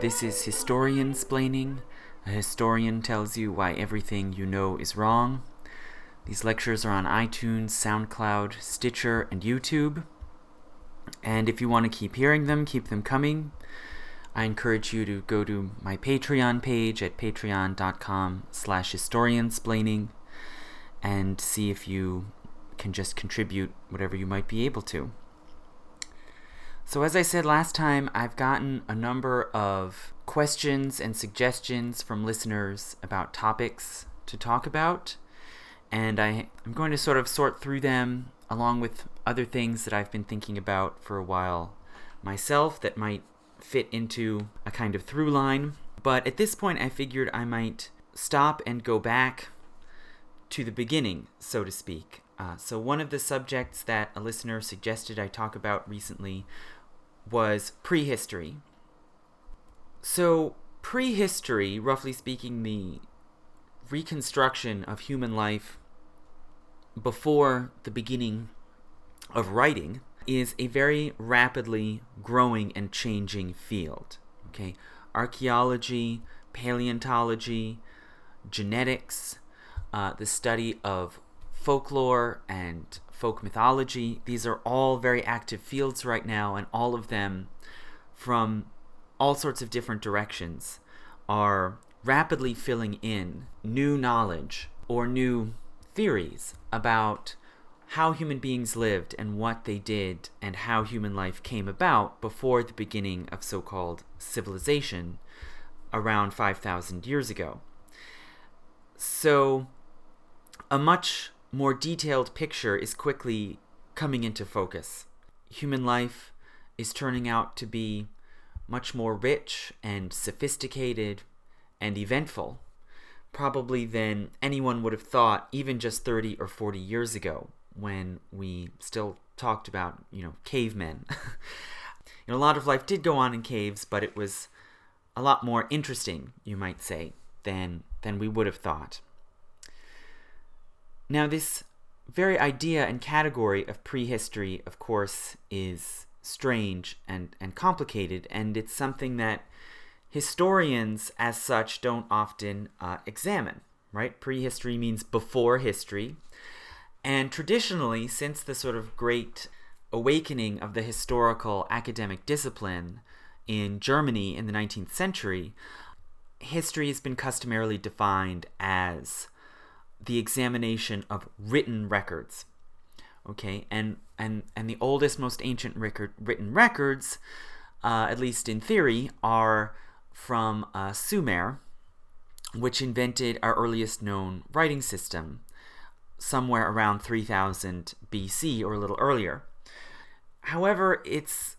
This is Historiansplaining. A historian tells you why everything you know is wrong. These lectures are on iTunes, SoundCloud, Stitcher, and YouTube. And if you want to keep hearing them, keep them coming. I encourage you to go to my Patreon page at patreon.com slash historiansplaining and see if you can just contribute whatever you might be able to. So, as I said last time, I've gotten a number of questions and suggestions from listeners about topics to talk about, and I, I'm going to sort of sort through them along with other things that I've been thinking about for a while myself that might fit into a kind of through line. But at this point, I figured I might stop and go back to the beginning, so to speak. Uh, so, one of the subjects that a listener suggested I talk about recently was prehistory. So, prehistory, roughly speaking, the reconstruction of human life before the beginning of writing, is a very rapidly growing and changing field. Okay, archaeology, paleontology, genetics, uh, the study of folklore and folk mythology. These are all very active fields right now, and all of them, from all sorts of different directions, are rapidly filling in new knowledge or new theories about how human beings lived and what they did and how human life came about before the beginning of so called civilization around 5,000 years ago. So, a much more detailed picture is quickly coming into focus. Human life is turning out to be much more rich and sophisticated and eventful, probably than anyone would have thought even just 30 or 40 years ago when we still talked about, you know, cavemen. you know, a lot of life did go on in caves, but it was a lot more interesting, you might say, than than we would have thought. Now, this very idea and category of prehistory, of course, is strange and, and complicated, and it's something that historians, as such, don't often uh, examine, right? Prehistory means before history, and traditionally, since the sort of great awakening of the historical academic discipline in Germany in the 19th century, history has been customarily defined as the examination of written records. Okay, and and and the oldest, most ancient record, written records, uh, at least in theory, are from uh, Sumer, which invented our earliest known writing system, somewhere around 3000 BC or a little earlier. However, it's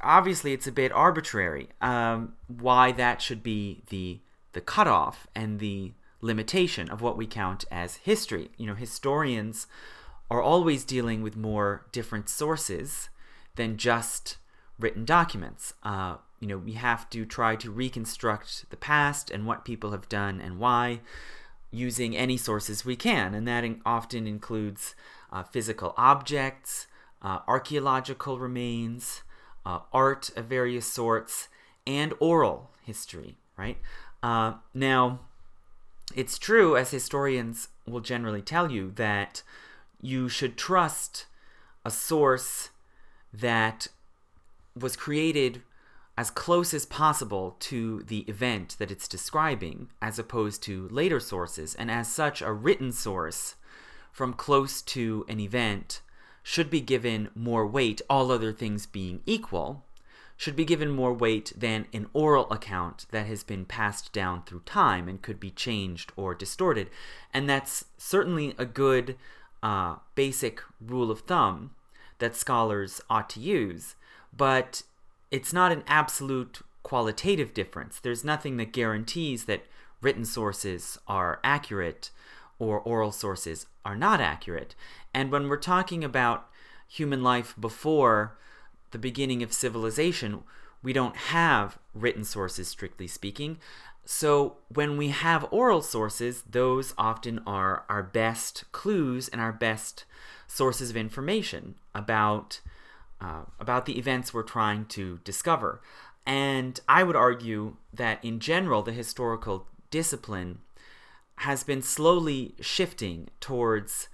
obviously it's a bit arbitrary um, why that should be the the cutoff and the limitation of what we count as history. You know, historians are always dealing with more different sources than just written documents. Uh, you know, we have to try to reconstruct the past and what people have done and why using any sources we can, and that in- often includes uh, physical objects, uh, archaeological remains, uh, art of various sorts, and oral history, right? Uh, now, it's true, as historians will generally tell you, that you should trust a source that was created as close as possible to the event that it's describing, as opposed to later sources, and as such, a written source from close to an event should be given more weight, all other things being equal, should be given more weight than an oral account that has been passed down through time and could be changed or distorted. And that's certainly a good uh, basic rule of thumb that scholars ought to use, but it's not an absolute qualitative difference. There's nothing that guarantees that written sources are accurate or oral sources are not accurate. And when we're talking about human life before the beginning of civilization, we don't have written sources, strictly speaking. So when we have oral sources, those often are our best clues and our best sources of information about uh, about the events we're trying to discover. And I would argue that in general, the historical discipline has been slowly shifting towards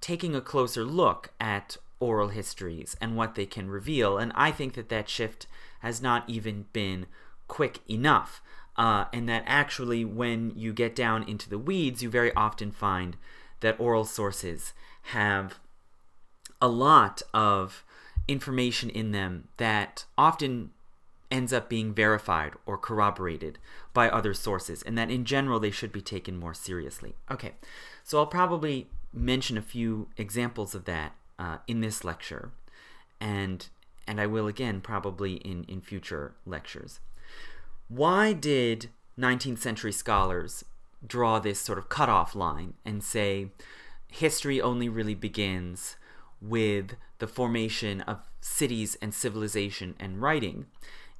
taking a closer look at oral histories and what they can reveal. And I think that that shift has not even been quick enough. Uh, and that actually, when you get down into the weeds, you very often find that oral sources have a lot of information in them that often ends up being verified or corroborated by other sources, and that in general they should be taken more seriously. Okay, so I'll probably mention a few examples of that uh, in this lecture, and and I will again probably in, in future lectures. Why did 19th century scholars draw this sort of cutoff line and say history only really begins with the formation of cities and civilization and writing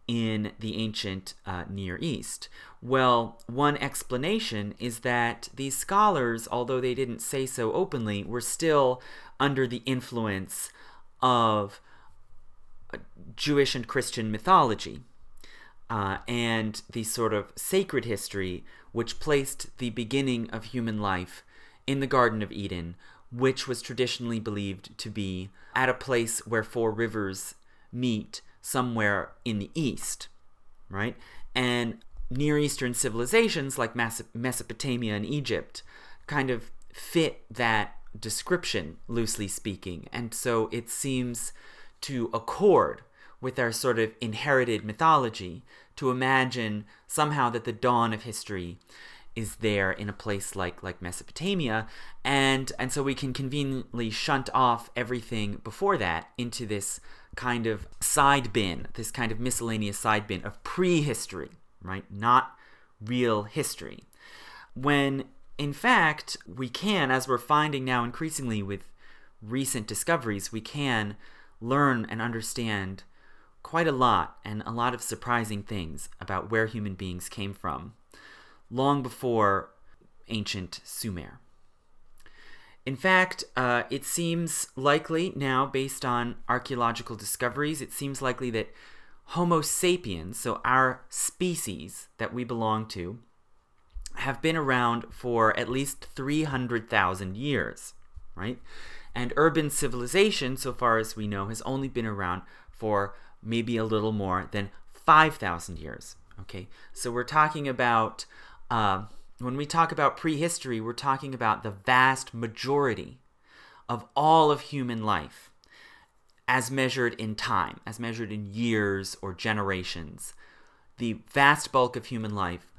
in the ancient uh, Near East? Well, one explanation is that these scholars, although they didn't say so openly, were still under the influence of uh, Jewish and Christian mythology. Uh, and the sort of sacred history which placed the beginning of human life in the Garden of Eden, which was traditionally believed to be at a place where four rivers meet somewhere in the east, right? And Near Eastern civilizations like Mesopotamia and Egypt kind of fit that description, loosely speaking. And so it seems to accord with our sort of inherited mythology to imagine somehow that the dawn of history is there in a place like like Mesopotamia and and so we can conveniently shunt off everything before that into this kind of side bin this kind of miscellaneous side bin of prehistory right not real history when in fact we can as we're finding now increasingly with recent discoveries we can learn and understand quite a lot and a lot of surprising things about where human beings came from long before ancient Sumer. In fact, uh, it seems likely now, based on archaeological discoveries, it seems likely that Homo sapiens, so our species that we belong to, have been around for at least 300,000 years, right? And urban civilization, so far as we know, has only been around for maybe a little more than 5,000 years. Okay, so we're talking about uh, when we talk about prehistory, we're talking about the vast majority of all of human life as measured in time, as measured in years or generations. The vast bulk of human life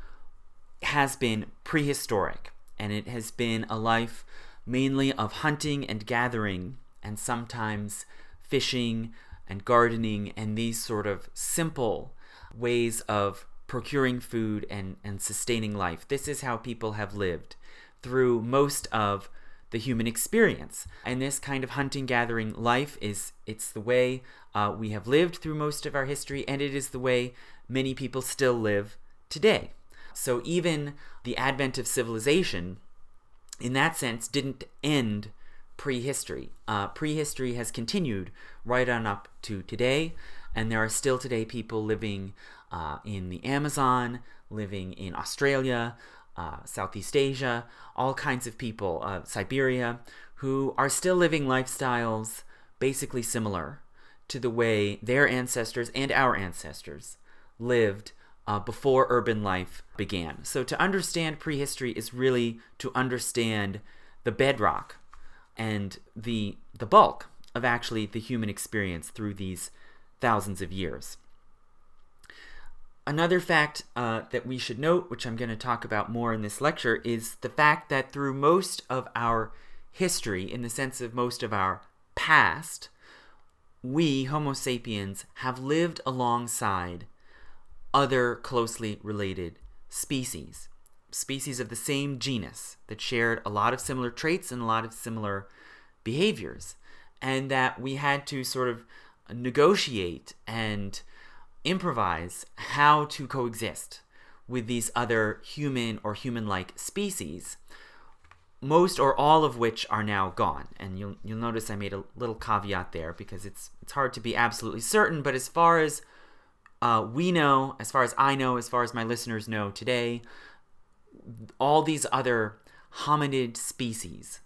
has been prehistoric, and it has been a life mainly of hunting and gathering, and sometimes fishing and gardening, and these sort of simple ways of procuring food and, and sustaining life. This is how people have lived through most of the human experience. And this kind of hunting gathering life is it's the way uh, we have lived through most of our history, and it is the way many people still live today. So even the advent of civilization, in that sense, didn't end prehistory. Uh, prehistory has continued right on up to today, and there are still today people living uh, in the Amazon, living in Australia, uh, Southeast Asia, all kinds of people, uh, Siberia, who are still living lifestyles basically similar to the way their ancestors and our ancestors lived uh, before urban life began. So to understand prehistory is really to understand the bedrock and the the bulk of actually the human experience through these thousands of years. Another fact uh, that we should note, which I'm going to talk about more in this lecture, is the fact that through most of our history, in the sense of most of our past, we, Homo sapiens, have lived alongside other closely related species, species of the same genus that shared a lot of similar traits and a lot of similar behaviors, and that we had to sort of negotiate and improvise how to coexist with these other human or human like species most or all of which are now gone. And you'll you'll notice I made a little caveat there because it's it's hard to be absolutely certain. But as far as uh, we know, as far as I know, as far as my listeners know today, all these other hominid species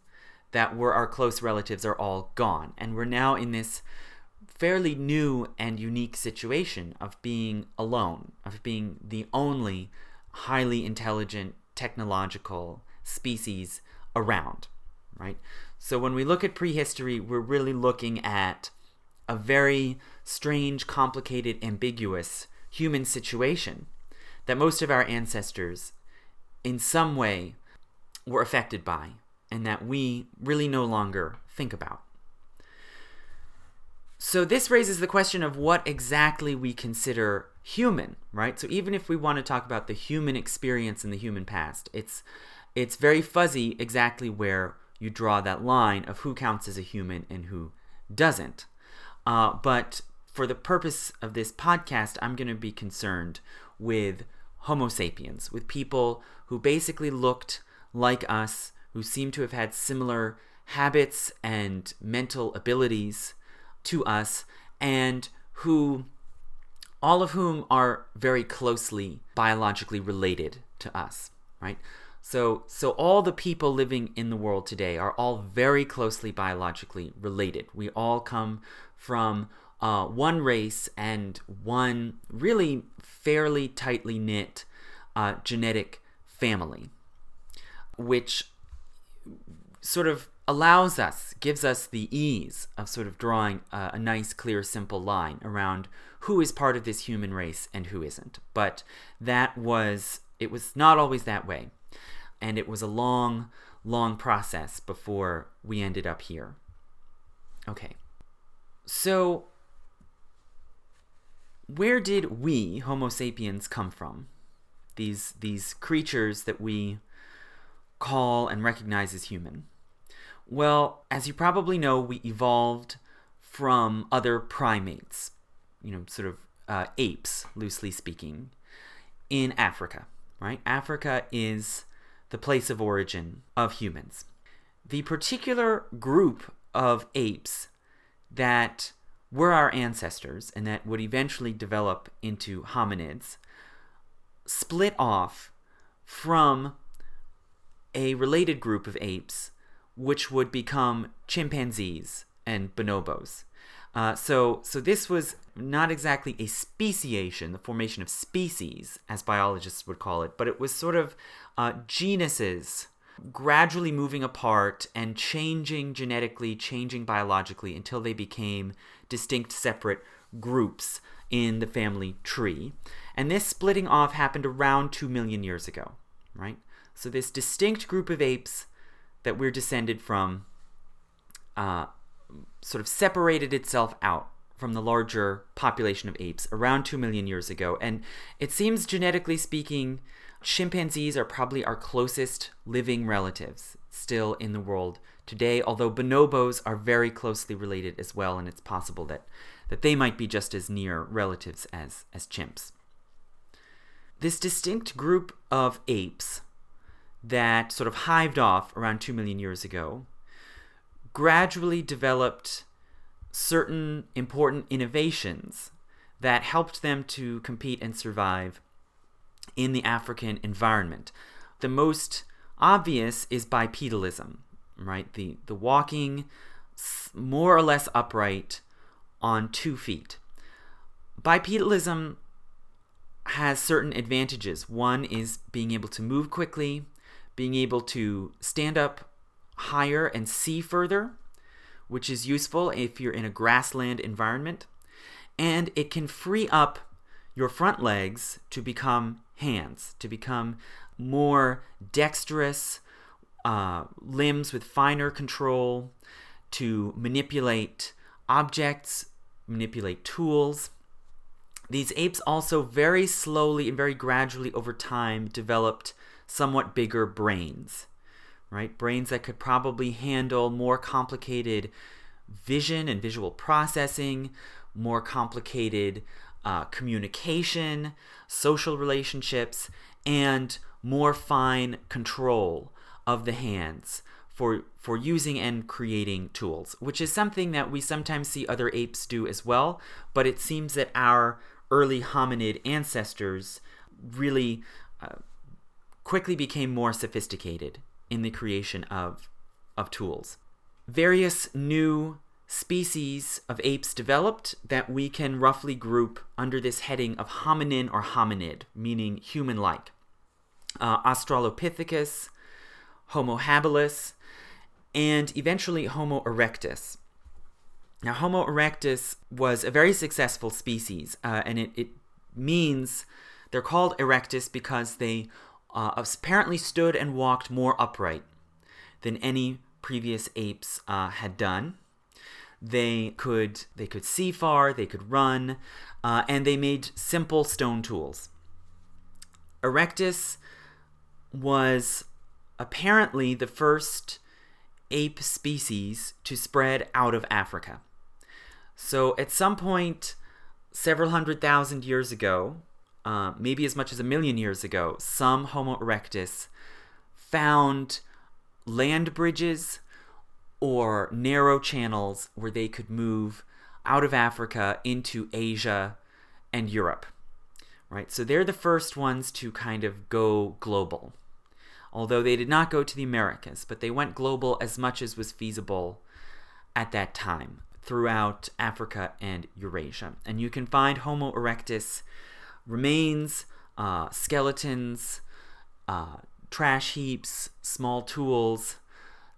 that were our close relatives are all gone, and we're now in this fairly new and unique situation of being alone, of being the only highly intelligent technological species around, right? So when we look at prehistory, we're really looking at a very strange, complicated, ambiguous human situation that most of our ancestors, in some way, were affected by, and that we really no longer think about. So this raises the question of what exactly we consider human, right? So even if we want to talk about the human experience in the human past, it's it's very fuzzy exactly where you draw that line of who counts as a human and who doesn't. Uh, but for the purpose of this podcast, I'm going to be concerned with Homo sapiens, with people who basically looked like us, who seem to have had similar habits and mental abilities to us, and who, all of whom are very closely biologically related to us, right? So, so all the people living in the world today are all very closely biologically related. We all come from uh, one race and one really fairly tightly knit uh, genetic family, which sort of allows us, gives us the ease of sort of drawing a, a, nice, clear, simple line around who is part of this human race and who isn't. But that was, it was not always that way and it was a long, long process before we ended up here. Okay. So, where did we, Homo sapiens, come from? These, these creatures that we call and recognize as human. Well, as you probably know, we evolved from other primates, you know, sort of uh, apes, loosely speaking, in Africa, right? Africa is the place of origin of humans. The particular group of apes that were our ancestors and that would eventually develop into hominids split off from a related group of apes which would become chimpanzees and bonobos. Uh, so, so this was not exactly a speciation, the formation of species, as biologists would call it, but it was sort of uh, genuses gradually moving apart and changing genetically, changing biologically until they became distinct separate groups in the family tree. And this splitting off happened around 2 million years ago, right? So, this distinct group of apes that we're descended from uh, sort of separated itself out from the larger population of apes around 2 million years ago. And it seems, genetically speaking, chimpanzees are probably our closest living relatives still in the world today, although bonobos are very closely related as well, and it's possible that, that they might be just as near relatives as, as chimps. This distinct group of apes that sort of hived off around 2 million years ago gradually developed certain important innovations that helped them to compete and survive in the African environment. The most obvious is bipedalism, right? The, the walking more or less upright on two feet. Bipedalism has certain advantages. One is being able to move quickly, being able to stand up higher and see further, which is useful if you're in a grassland environment. And it can free up your front legs to become hands, to become more dexterous uh, limbs with finer control, to manipulate objects, manipulate tools. These apes also very slowly and very gradually over time developed somewhat bigger brains right? Brains that could probably handle more complicated vision and visual processing, more complicated uh, communication, social relationships, and more fine control of the hands for for using and creating tools, which is something that we sometimes see other apes do as well, but it seems that our early hominid ancestors really uh, quickly became more sophisticated in the creation of of tools. Various new species of apes developed that we can roughly group under this heading of hominin or hominid, meaning human like. Uh, Australopithecus, Homo habilis, and eventually Homo erectus. Now, Homo erectus was a very successful species, uh, and it, it, means they're called erectus because they uh, apparently stood and walked more upright than any previous apes uh, had done. They could they could see far, they could run, uh, and they made simple stone tools. Erectus was apparently the first ape species to spread out of Africa. So at some point, several hundred thousand years ago, uh, maybe as much as a million years ago, some Homo erectus found land bridges or narrow channels where they could move out of Africa into Asia and Europe. Right? So they're the first ones to kind of go global. Although they did not go to the Americas, but they went global as much as was feasible at that time throughout Africa and Eurasia. And you can find Homo erectus remains, uh, skeletons, uh, trash heaps, small tools,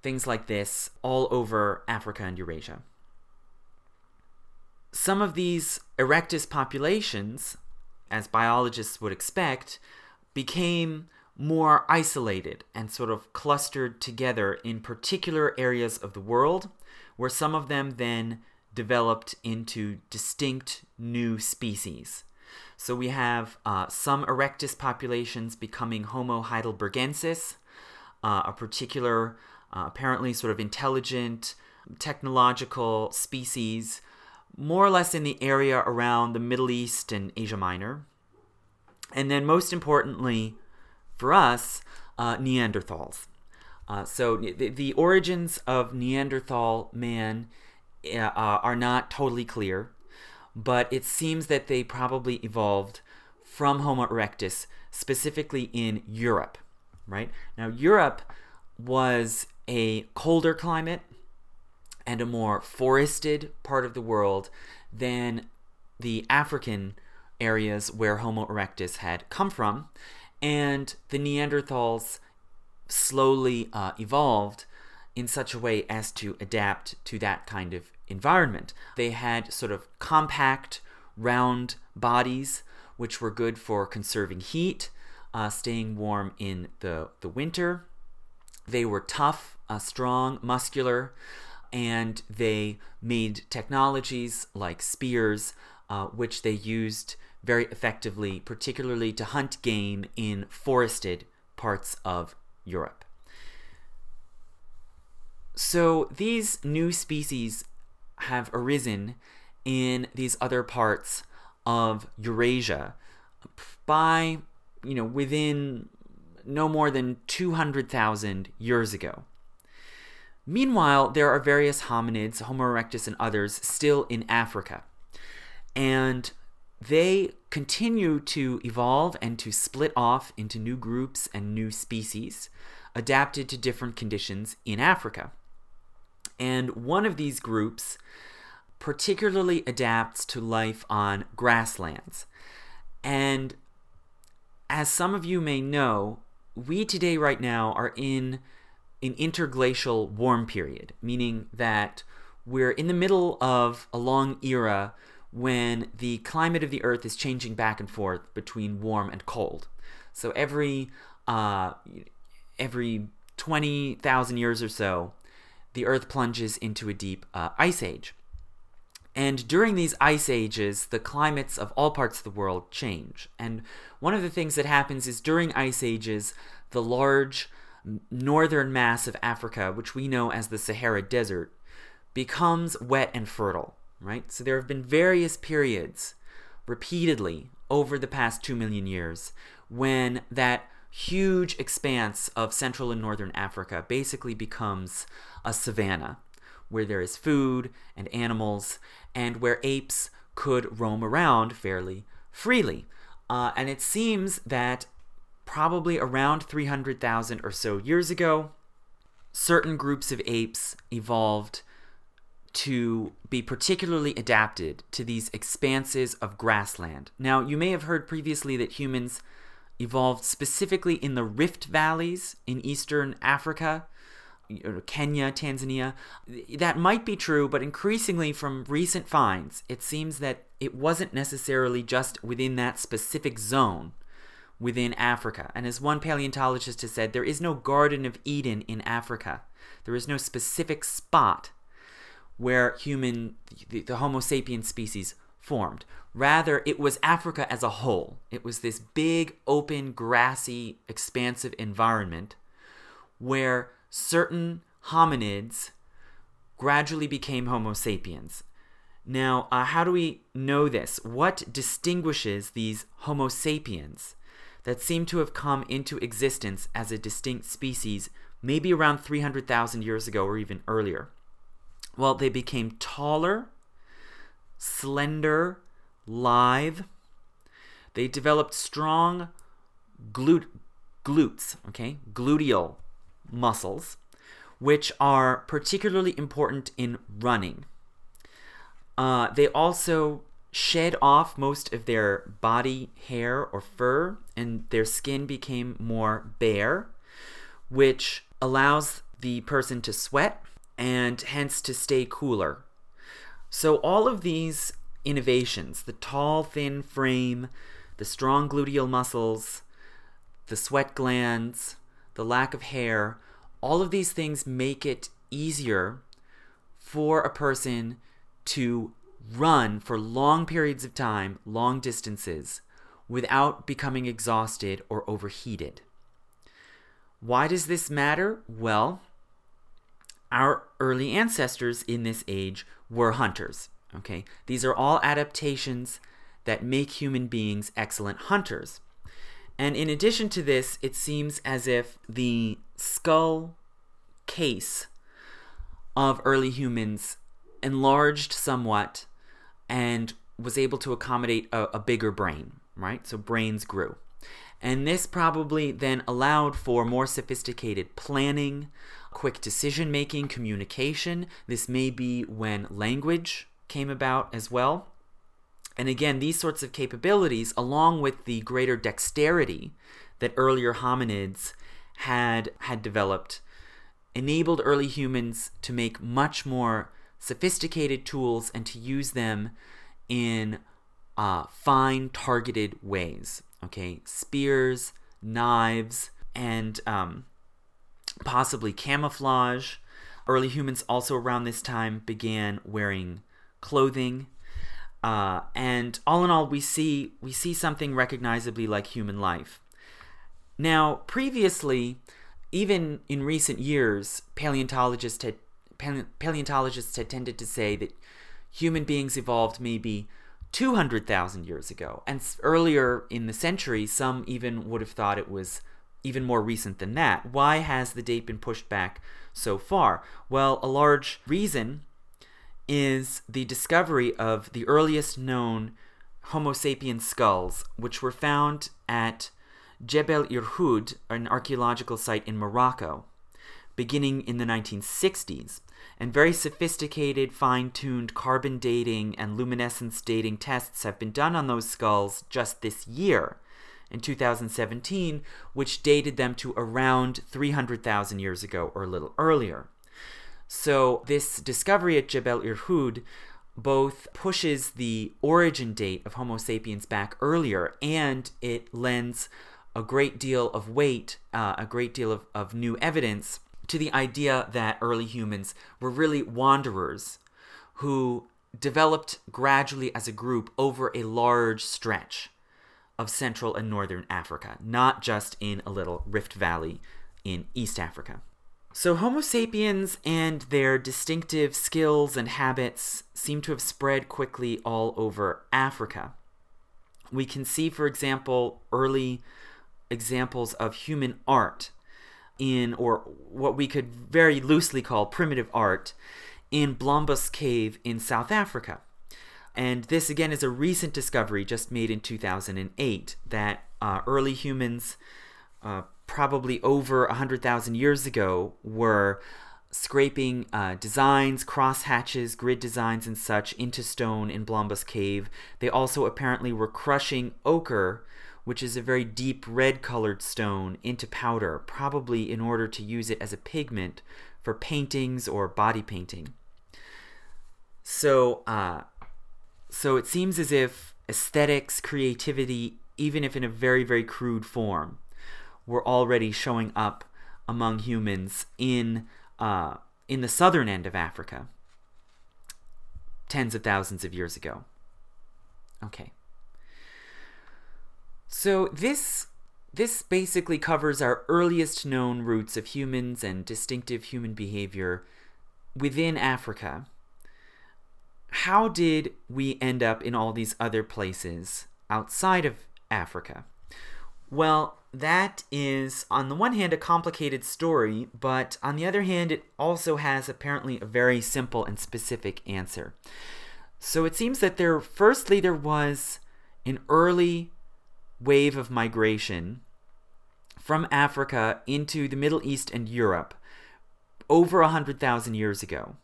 things like this, all over Africa and Eurasia. Some of these erectus populations, as biologists would expect, became more isolated and sort of clustered together in particular areas of the world, where some of them then developed into distinct new species. So we have uh, some erectus populations becoming Homo heidelbergensis, uh, a particular uh, apparently sort of intelligent, technological species, more or less in the area around the Middle East and Asia Minor. And then, most importantly, for us, uh, Neanderthals. Uh, so, the, the, origins of Neanderthal man uh, are not totally clear, but it seems that they probably evolved from Homo erectus, specifically in Europe. Right now, Europe was a colder climate and a more forested part of the world than the African areas where Homo erectus had come from. And the Neanderthals slowly uh, evolved in such a way as to adapt to that kind of environment. They had sort of compact, round bodies, which were good for conserving heat, uh, staying warm in the, the winter. They were tough uh, strong, muscular, and they made technologies like spears, uh, which they used very effectively, particularly to hunt game in forested parts of Europe. So these new species have arisen in these other parts of Eurasia by, you know, within no more than 200,000 years ago. Meanwhile, there are various hominids, Homo erectus and others, still in Africa. And they continue to evolve and to split off into new groups and new species adapted to different conditions in Africa. And one of these groups particularly adapts to life on grasslands. And as some of you may know, we today, right now, are in an interglacial warm period, meaning that we're in the middle of a long era when the climate of the Earth is changing back and forth between warm and cold. So every uh, every twenty thousand years or so, the Earth plunges into a deep uh, ice age. And during these ice ages, the climates of all parts of the world change. And one of the things that happens is during ice ages, the large northern mass of Africa, which we know as the Sahara Desert, becomes wet and fertile, right? So there have been various periods repeatedly over the past 2 million years when that huge expanse of central and northern Africa basically becomes a savanna where there is food and animals and where apes could roam around fairly freely. Uh, and it seems that probably around 300,000 or so years ago, certain groups of apes evolved to be particularly adapted to these expanses of grassland. Now, you may have heard previously that humans evolved specifically in the rift valleys in eastern Africa, Kenya, Tanzania. That might be true, but increasingly from recent finds, it seems that it wasn't necessarily just within that specific zone within Africa. And as one paleontologist has said, there is no Garden of Eden in Africa. There is no specific spot where human, the, the Homo sapiens species formed. Rather, it was Africa as a whole. It was this big, open, grassy, expansive environment where certain hominids gradually became Homo sapiens. Now, uh, how do we know this? What distinguishes these Homo sapiens that seem to have come into existence as a distinct species maybe around 300,000 years ago or even earlier? Well, they became taller, slender, lithe. They developed strong glute, glutes, okay, gluteal muscles, which are particularly important in running. Uh, they also shed off most of their body hair or fur, and their skin became more bare, which allows the person to sweat and hence to stay cooler. So, all of these innovations the tall, thin frame, the strong gluteal muscles, the sweat glands, the lack of hair, all of these things make it easier for a person to run for long periods of time, long distances, without becoming exhausted or overheated. Why does this matter? Well, our early ancestors in this age were hunters. Okay, these are all adaptations that make human beings excellent hunters. And in addition to this, it seems as if the skull case of early humans enlarged somewhat and was able to accommodate a, a, bigger brain, right? So brains grew. And this probably then allowed for more sophisticated planning, quick decision making, communication. This may be when language came about as well. And again, these sorts of capabilities, along with the greater dexterity that earlier hominids had had developed, enabled early humans to make much more sophisticated tools and to use them in uh, fine, targeted ways. Okay, spears, knives, and um, possibly camouflage. Early humans also around this time began wearing clothing. Uh, and all in all, we see we see something recognizably like human life. Now, previously, even in recent years, paleontologists had paleontologists had tended to say that human beings evolved maybe 200,000 years ago. And earlier in the century, some even would have thought it was even more recent than that. Why has the date been pushed back so far? Well, a large reason is the discovery of the earliest known Homo sapien skulls, which were found at Jebel Irhoud, an archaeological site in Morocco, beginning in the 1960s. And very sophisticated, fine tuned carbon dating and luminescence dating tests have been done on those skulls just this year, in 2017, which dated them to around 300,000 years ago or a little earlier. So this discovery at Jebel Irhoud both pushes the origin date of Homo sapiens back earlier and it lends a great deal of weight, uh, a great deal of, of new evidence to the idea that early humans were really wanderers who developed gradually as a group over a large stretch of Central and Northern Africa, not just in a little rift valley in East Africa. So, Homo sapiens and their distinctive skills and habits seem to have spread quickly all over Africa. We can see, for example, early examples of human art in, or what we could very loosely call primitive art, in Blombos Cave in South Africa. And this, again, is a recent discovery just made in 2008 that uh, early humans, uh, probably over 100,000 years ago, were scraping uh, designs, cross hatches, grid designs, and such into stone in Blombos Cave. They also apparently were crushing ochre, which is a very deep red colored stone, into powder, probably in order to use it as a pigment for paintings or body painting. So, uh, so it seems as if aesthetics, creativity, even if in a very, very crude form, were already showing up among humans in uh, in the southern end of Africa tens of thousands of years ago. Okay. So this this basically covers our earliest known roots of humans and distinctive human behavior within Africa. How did we end up in all these other places outside of Africa? Well, that is, on the one hand, a complicated story, but on the other hand, it also has apparently a very simple and specific answer. So it seems that there, firstly, there was an early wave of migration from Africa into the Middle East and Europe over 100,000 years ago.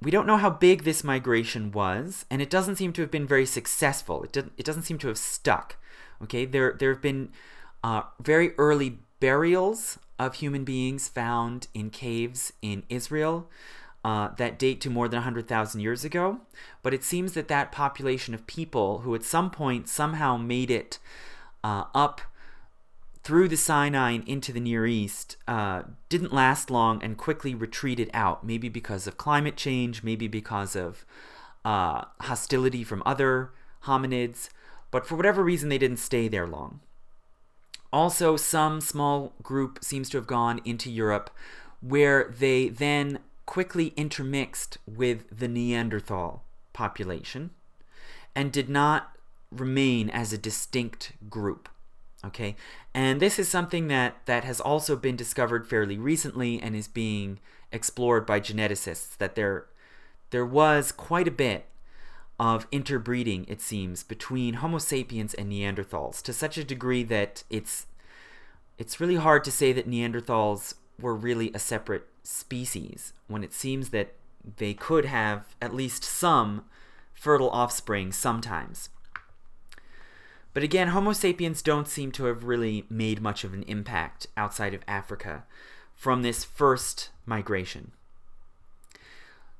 We don't know how big this migration was, and it doesn't seem to have been very successful. It, did, it doesn't seem to have stuck. Okay, there there have been uh, very early burials of human beings found in caves in Israel uh, that date to more than 100,000 years ago. But it seems that that population of people who at some point somehow made it uh, up through the Sinai into the Near East uh, didn't last long and quickly retreated out, maybe because of climate change, maybe because of uh, hostility from other hominids but for whatever reason, they didn't stay there long. Also, some small group seems to have gone into Europe where they then quickly intermixed with the Neanderthal population and did not remain as a distinct group. Okay, and this is something that, that has also been discovered fairly recently and is being explored by geneticists. That there there was quite a bit of interbreeding, it seems, between Homo sapiens and Neanderthals to such a degree that it's it's really hard to say that Neanderthals were really a separate species when it seems that they could have at least some fertile offspring sometimes. But again, Homo sapiens don't seem to have really made much of an impact outside of Africa from this first migration.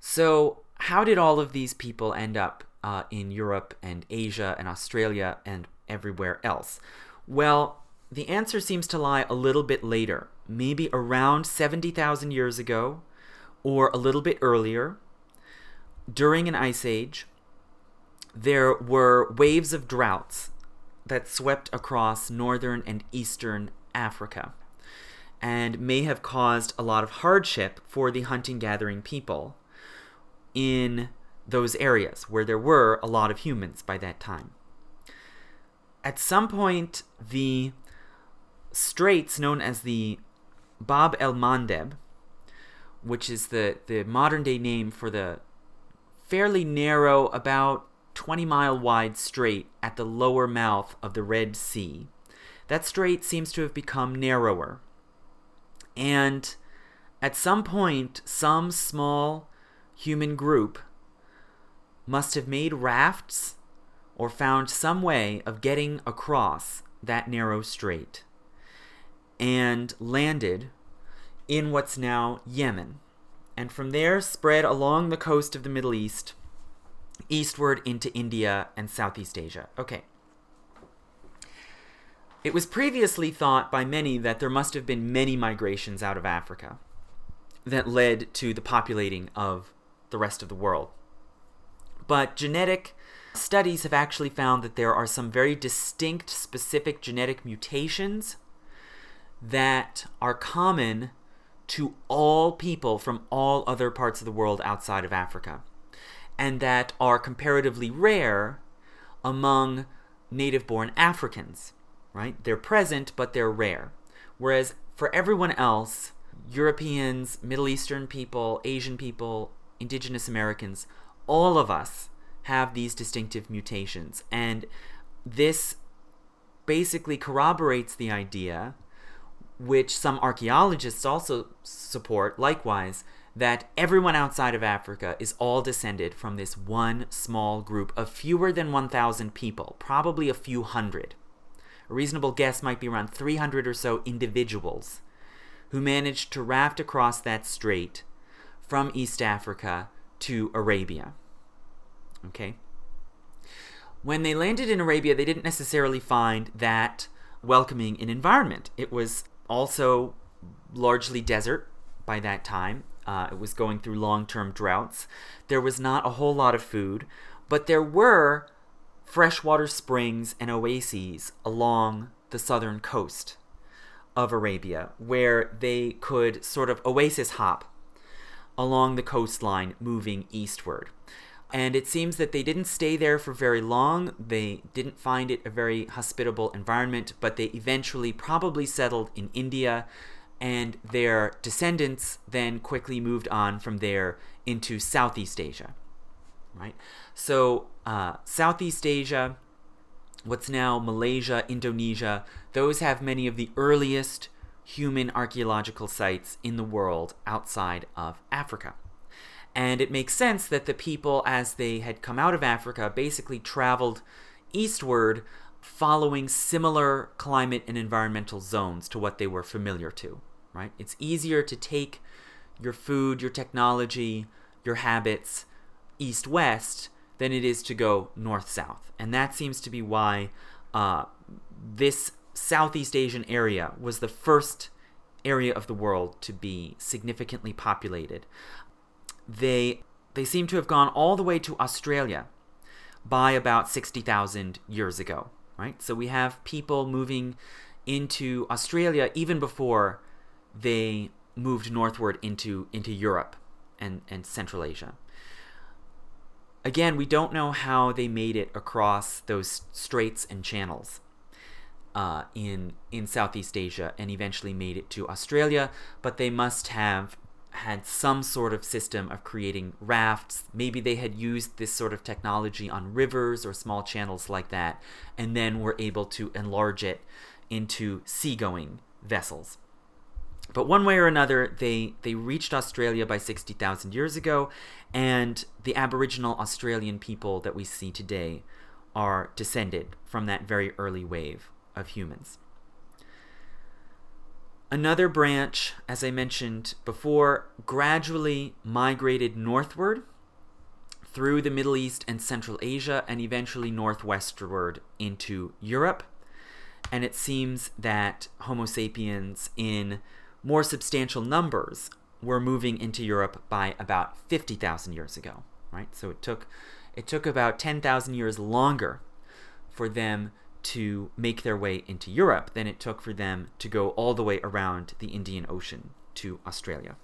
So, how did all of these people end up uh, in Europe and Asia and Australia and everywhere else? Well, the answer seems to lie a little bit later, maybe around 70,000 years ago or a little bit earlier. During an ice age, there were waves of droughts that swept across northern and eastern Africa and may have caused a lot of hardship for the hunting gathering people in those areas where there were a lot of humans by that time. At some point, the straits known as the Bab el Mandeb, which is the, the modern day name for the fairly narrow, about 20 mile wide strait at the lower mouth of the Red Sea. That strait seems to have become narrower. And at some point, some small human group must have made rafts or found some way of getting across that narrow strait and landed in what's now Yemen, and from there spread along the coast of the Middle East eastward into India and Southeast Asia. Okay. It was previously thought by many that there must have been many migrations out of Africa that led to the populating of the rest of the world. But genetic studies have actually found that there are some very distinct, specific genetic mutations that are common to all people from all other parts of the world outside of Africa, and that are comparatively rare among native born Africans, right? They're present, but they're rare. Whereas for everyone else, Europeans, Middle Eastern people, Asian people, indigenous Americans, all of us have these distinctive mutations. And this basically corroborates the idea, which some archaeologists also support likewise, that everyone outside of Africa is all descended from this one small group of fewer than 1,000 people, probably a few hundred. A reasonable guess might be around 300 or so individuals who managed to raft across that strait from East Africa to Arabia. Okay? When they landed in Arabia, they didn't necessarily find that welcoming an environment. It was also largely desert by that time. Uh, it was going through long term droughts. There was not a whole lot of food, but there were freshwater springs and oases along the southern coast of Arabia where they could sort of oasis hop along the coastline moving eastward. And it seems that they didn't stay there for very long. They didn't find it a very hospitable environment, but they eventually probably settled in India, and their descendants then quickly moved on from there into Southeast Asia. Right? So, uh, Southeast Asia, what's now Malaysia, Indonesia, those have many of the earliest human archaeological sites in the world outside of Africa. And it makes sense that the people, as they had come out of Africa, basically traveled eastward following similar climate and environmental zones to what they were familiar to, right? It's easier to take your food, your technology, your habits east west than it is to go north south. And that seems to be why uh, this Southeast Asian area was the first area of the world to be significantly populated they they seem to have gone all the way to Australia by about 60,000 years ago, right? So we have people moving into Australia even before they moved northward into into Europe and and Central Asia. Again, we don't know how they made it across those straits and channels uh, in in Southeast Asia and eventually made it to Australia, but they must have had some sort of system of creating rafts. Maybe they had used this sort of technology on rivers or small channels like that, and then were able to enlarge it into seagoing vessels. But one way or another, they, they reached Australia by 60,000 years ago, and the Aboriginal Australian people that we see today are descended from that very early wave of humans. Another branch, as I mentioned before, gradually migrated northward through the Middle East and Central Asia and eventually northwestward into Europe. And it seems that Homo sapiens in more substantial numbers were moving into Europe by about 50,000 years ago, right? So it took it took about 10,000 years longer for them to make their way into Europe than it took for them to go all the way around the Indian Ocean to Australia.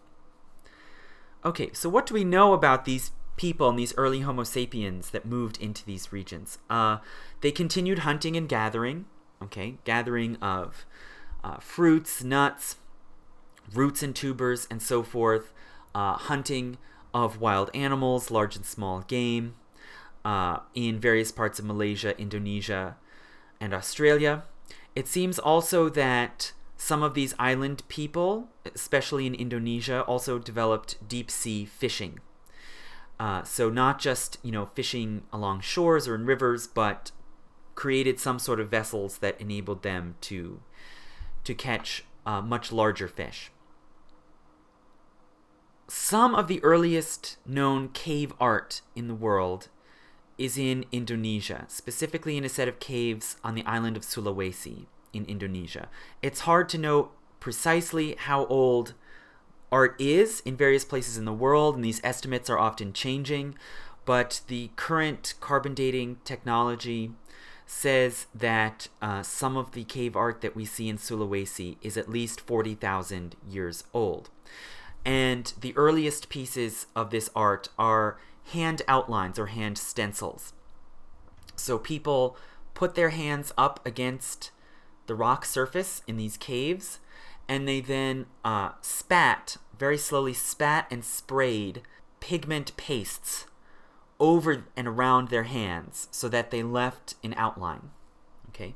Okay, so what do we know about these people and these early Homo sapiens that moved into these regions? Uh, they continued hunting and gathering, okay, gathering of uh, fruits, nuts, roots and tubers, and so forth, uh, hunting of wild animals, large and small game, uh, in various parts of Malaysia, Indonesia, and Australia. It seems also that some of these island people, especially in Indonesia, also developed deep sea fishing. Uh, so not just you know fishing along shores or in rivers, but created some sort of vessels that enabled them to to catch uh, much larger fish. Some of the earliest known cave art in the world is in Indonesia, specifically in a set of caves on the island of Sulawesi in Indonesia. It's hard to know precisely how old art is in various places in the world, and these estimates are often changing, but the current carbon dating technology says that uh, some of the cave art that we see in Sulawesi is at least 40,000 years old. And the earliest pieces of this art are hand outlines or hand stencils. So people put their hands up against the rock surface in these caves, and they then uh, spat, very slowly spat and sprayed pigment pastes over and around their hands so that they left an outline. Okay?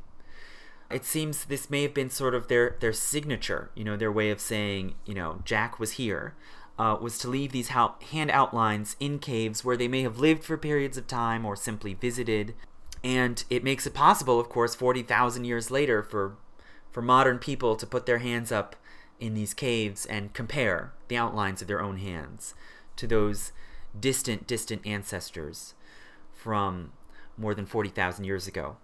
It seems this may have been sort of their, their signature, you know, their way of saying, you know, Jack was here, uh, was to leave these hand outlines in caves where they may have lived for periods of time or simply visited. And it makes it possible, of course, 40,000 years later for, for modern people to put their hands up in these caves and compare the outlines of their own hands to those distant, distant ancestors from more than 40,000 years ago.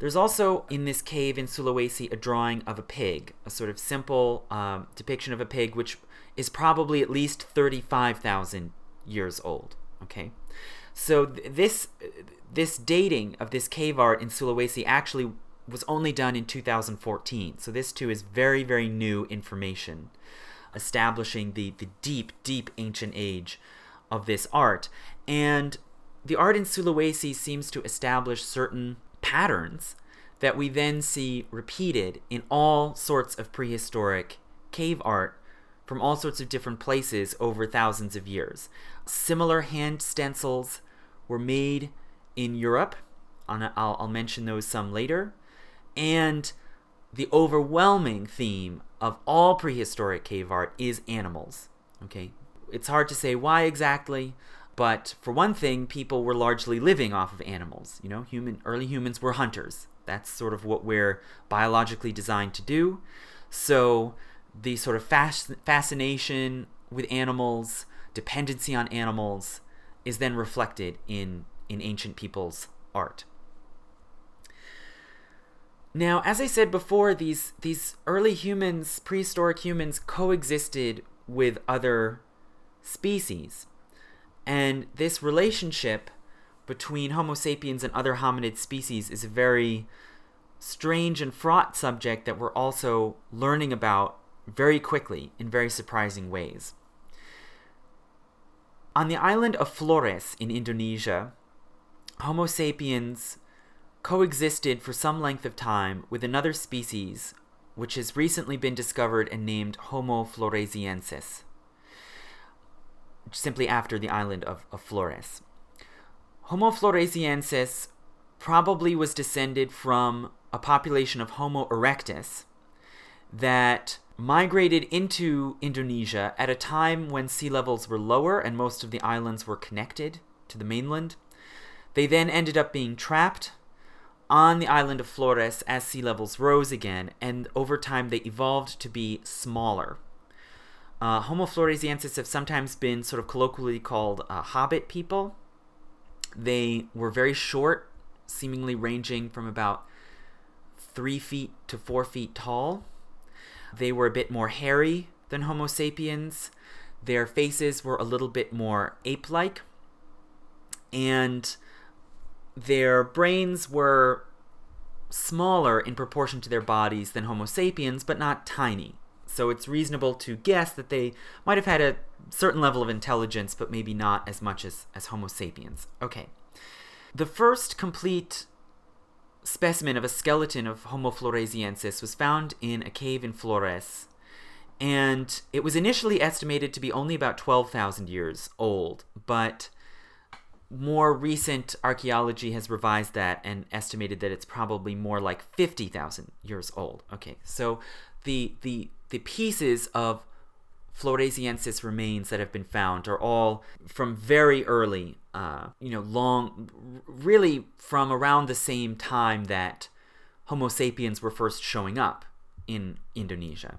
There's also in this cave in Sulawesi a drawing of a pig, a sort of simple um, depiction of a pig, which is probably at least 35,000 years old. Okay, so th- this this dating of this cave art in Sulawesi actually was only done in 2014. So this too is very very new information, establishing the the deep deep ancient age of this art. And the art in Sulawesi seems to establish certain patterns that we then see repeated in all sorts of prehistoric cave art from all sorts of different places over thousands of years. Similar hand stencils were made in Europe. I'll, I'll mention those some later. And the overwhelming theme of all prehistoric cave art is animals. Okay, it's hard to say why exactly, but for one thing, people were largely living off of animals. You know, human early humans were hunters. That's sort of what we're biologically designed to do. So the sort of fas- fascination with animals, dependency on animals, is then reflected in in ancient people's art. Now, as I said before, these these early humans, prehistoric humans, coexisted with other species. And this relationship between Homo sapiens and other hominid species is a very strange and fraught subject that we're also learning about very quickly in very surprising ways. On the island of Flores in Indonesia, Homo sapiens coexisted for some length of time with another species which has recently been discovered and named Homo floresiensis simply after the island of, of Flores. Homo floresiensis probably was descended from a population of Homo erectus that migrated into Indonesia at a time when sea levels were lower and most of the islands were connected to the mainland. They then ended up being trapped on the island of Flores as sea levels rose again, and over time they evolved to be smaller. Uh, Homo floresiensis have sometimes been sort of colloquially called uh, hobbit people. They were very short, seemingly ranging from about three feet to four feet tall. They were a bit more hairy than Homo sapiens. Their faces were a little bit more ape like. And their brains were smaller in proportion to their bodies than Homo sapiens, but not tiny. So it's reasonable to guess that they might have had a certain level of intelligence, but maybe not as much as, as Homo sapiens. Okay. The first complete specimen of a skeleton of Homo floresiensis was found in a cave in Flores, and it was initially estimated to be only about 12,000 years old, but more recent archaeology has revised that and estimated that it's probably more like 50,000 years old. Okay, so the the the pieces of Floresiensis remains that have been found are all from very early, uh, you know, long, really from around the same time that Homo sapiens were first showing up in Indonesia.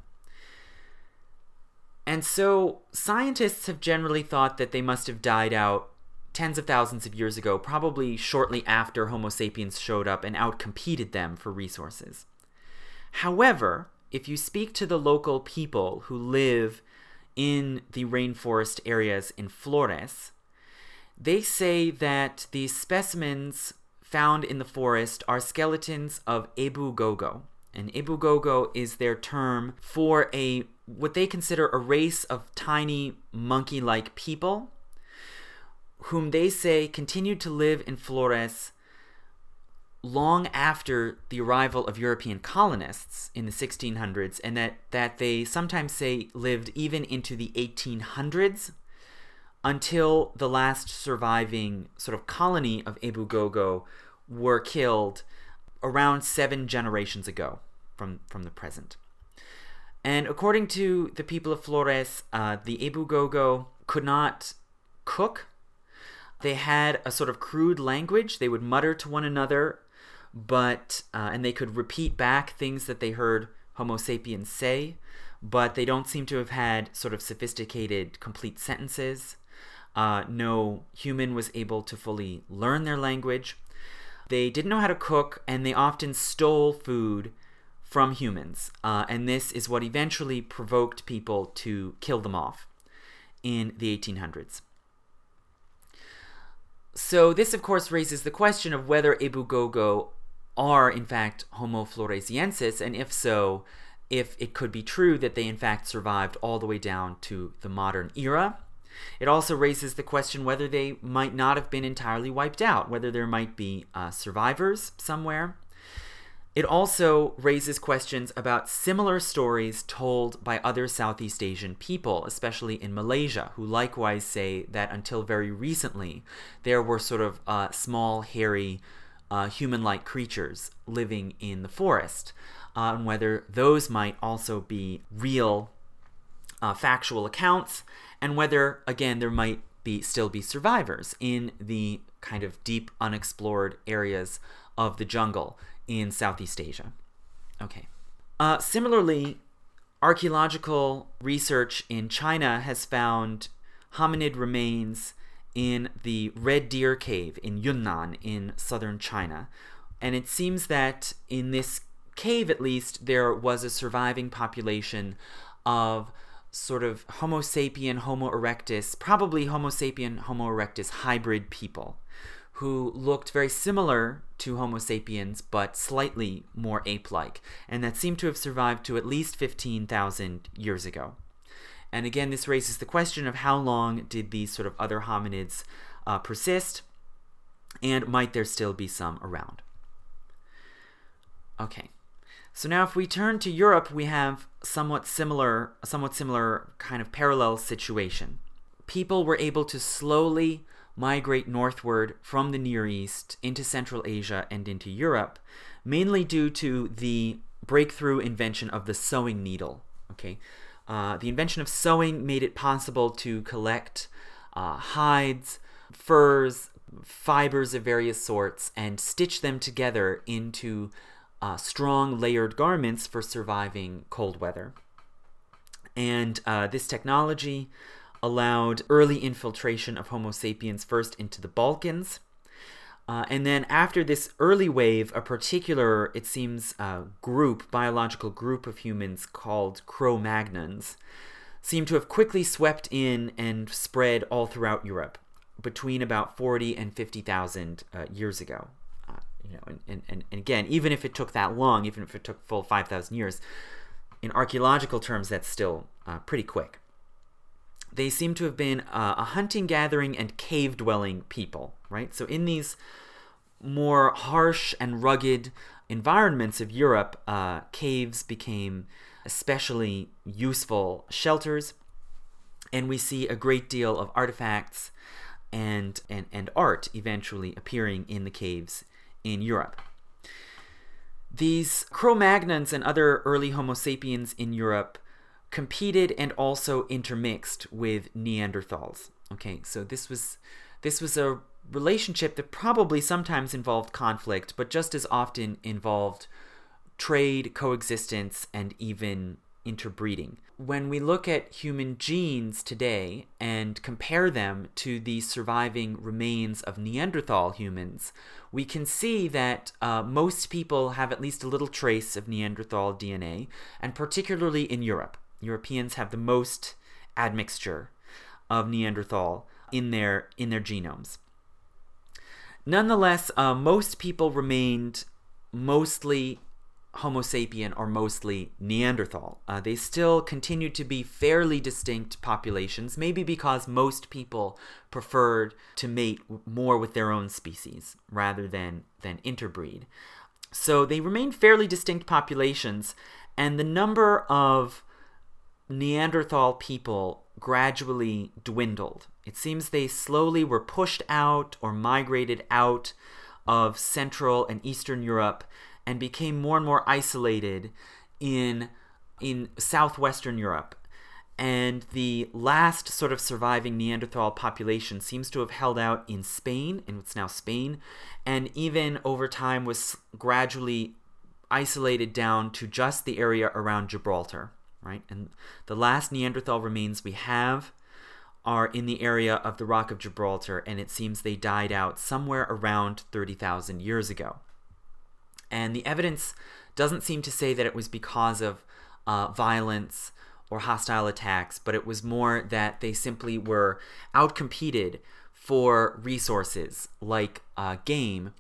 And so scientists have generally thought that they must have died out tens of thousands of years ago, probably shortly after Homo sapiens showed up and outcompeted them for resources. However, if you speak to the local people who live in the rainforest areas in Flores, they say that the specimens found in the forest are skeletons of Ebu Gogo. And Ebu Gogo is their term for a what they consider a race of tiny monkey-like people whom they say continued to live in Flores long after the arrival of European colonists in the 1600s, and that, that they sometimes say lived even into the 1800s until the last surviving sort of colony of Ebu Gogo were killed around seven generations ago from, from the present. And according to the people of Flores, uh, the Ebu Gogo could not cook. They had a sort of crude language. They would mutter to one another, but uh, and they could repeat back things that they heard Homo sapiens say, but they don't seem to have had sort of sophisticated, complete sentences. Uh, no human was able to fully learn their language. They didn't know how to cook, and they often stole food from humans. Uh, and this is what eventually provoked people to kill them off in the 1800s. So, this of course raises the question of whether Ebu Gogo are in fact Homo floresiensis, and if so, if it could be true that they in fact survived all the way down to the modern era. It also raises the question whether they might not have been entirely wiped out, whether there might be uh, survivors somewhere. It also raises questions about similar stories told by other Southeast Asian people, especially in Malaysia, who likewise say that until very recently there were sort of uh, small, hairy, uh, human like creatures living in the forest, uh, and whether those might also be real uh, factual accounts, and whether, again, there might be still be survivors in the kind of deep, unexplored areas of the jungle in Southeast Asia. Okay. Uh, similarly, archaeological research in China has found hominid remains in the Red Deer Cave in Yunnan in southern China. And it seems that in this cave, at least, there was a surviving population of sort of Homo sapien, Homo erectus, probably Homo sapien, Homo erectus hybrid people who looked very similar to Homo sapiens but slightly more ape like, and that seemed to have survived to at least 15,000 years ago. And again, this raises the question of how long did these sort of other hominids uh, persist, and might there still be some around? Okay. So now if we turn to Europe, we have somewhat similar somewhat similar kind of parallel situation. People were able to slowly migrate northward from the Near East into Central Asia and into Europe, mainly due to the breakthrough invention of the sewing needle. Okay, uh, the invention of sewing made it possible to collect uh, hides, furs, fibers of various sorts, and stitch them together into uh, strong layered garments for surviving cold weather. And uh, this technology allowed early infiltration of Homo sapiens first into the Balkans. Uh, and then after this early wave, a particular, it seems, uh, group, biological group of humans called Cro Magnons, seemed to have quickly swept in and spread all throughout Europe between about 40 and 50,000 uh, years ago. Uh, you know, and, and, and again, even if it took that long, even if it took full 5,000 years, in archaeological terms, that's still uh, pretty quick they seem to have been uh, a hunting, gathering, and cave dwelling people, right? So, in these more harsh and rugged environments of Europe, uh, caves became especially useful shelters, and we see a great deal of artifacts and, and, and art eventually appearing in the caves in Europe. These Cro Magnons and other early Homo sapiens in Europe competed and also intermixed with Neanderthals. Okay, so this was this was a relationship that probably sometimes involved conflict, but just as often involved trade, coexistence, and even interbreeding. When we look at human genes today and compare them to the surviving remains of Neanderthal humans, we can see that uh, most people have at least a little trace of Neanderthal DNA, and particularly in Europe. Europeans have the most admixture of Neanderthal in their in their genomes. Nonetheless, uh, most people remained mostly Homo sapien or mostly Neanderthal. Uh, they still continued to be fairly distinct populations, maybe because most people preferred to mate more with their own species rather than, than interbreed. So they remained fairly distinct populations, and the number of Neanderthal people gradually dwindled. It seems they slowly were pushed out or migrated out of Central and Eastern Europe and became more and more isolated in in southwestern Europe. And the last sort of surviving Neanderthal population seems to have held out in Spain, in what's now Spain, and even over time was gradually isolated down to just the area around Gibraltar, right? And the last Neanderthal remains we have are in the area of the Rock of Gibraltar, and it seems they died out somewhere around 30,000 years ago. And the evidence doesn't seem to say that it was because of uh, violence or hostile attacks, but it was more that they simply were outcompeted for resources like uh, game,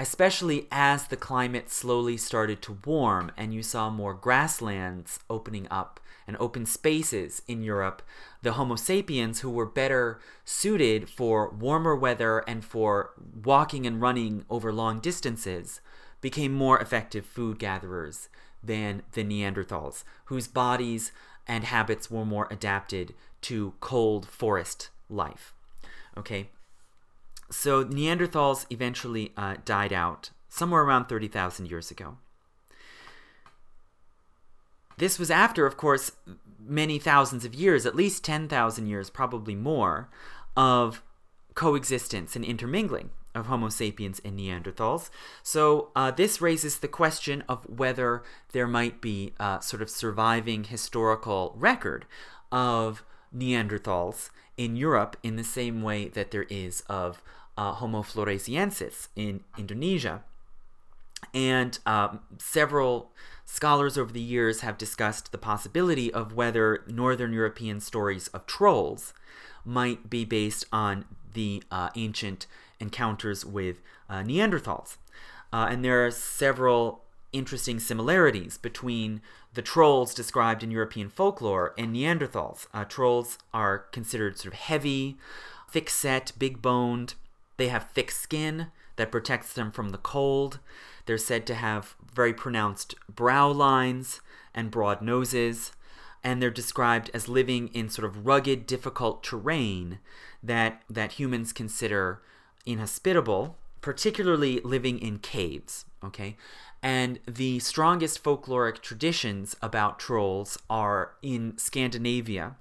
especially as the climate slowly started to warm and you saw more grasslands opening up and open spaces in Europe. The Homo sapiens, who were better suited for warmer weather and for walking and running over long distances, became more effective food gatherers than the Neanderthals, whose bodies and habits were more adapted to cold forest life. Okay, so Neanderthals eventually uh, died out somewhere around 30,000 years ago. This was after, of course, many thousands of years, at least 10,000 years, probably more, of coexistence and intermingling of Homo sapiens and Neanderthals. So uh, this raises the question of whether there might be a sort of surviving historical record of Neanderthals in Europe in the same way that there is of uh, Homo floresiensis in Indonesia. And um, several scholars over the years have discussed the possibility of whether Northern European stories of trolls might be based on the uh, ancient encounters with uh, Neanderthals. Uh, and there are several interesting similarities between the trolls described in European folklore and Neanderthals. Uh, trolls are considered sort of heavy, thick set, big boned. They have thick skin that protects them from the cold. They're said to have very pronounced brow lines and broad noses. And they're described as living in sort of rugged, difficult terrain that, that humans consider inhospitable, particularly living in caves, okay? And the strongest folkloric traditions about trolls are in Scandinavia.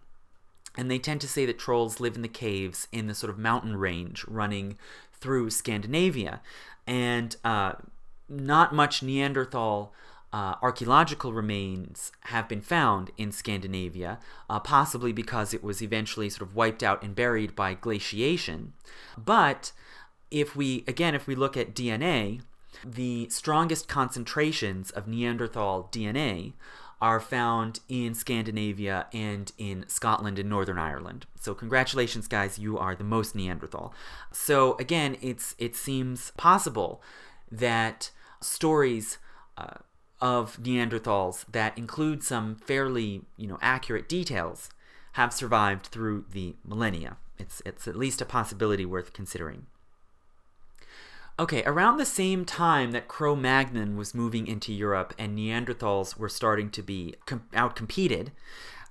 And they tend to say that trolls live in the caves in the sort of mountain range running through Scandinavia. And uh, not much Neanderthal uh, archaeological remains have been found in Scandinavia, uh, possibly because it was eventually sort of wiped out and buried by glaciation. But if we, again, if we look at DNA, the strongest concentrations of Neanderthal DNA are found in Scandinavia and in Scotland and Northern Ireland. So congratulations guys, you are the most Neanderthal. So again, it's it seems possible that stories uh, of Neanderthals that include some fairly, you know, accurate details have survived through the millennia. It's it's at least a possibility worth considering. Okay, around the same time that Cro Magnon was moving into Europe and Neanderthals were starting to be com- outcompeted,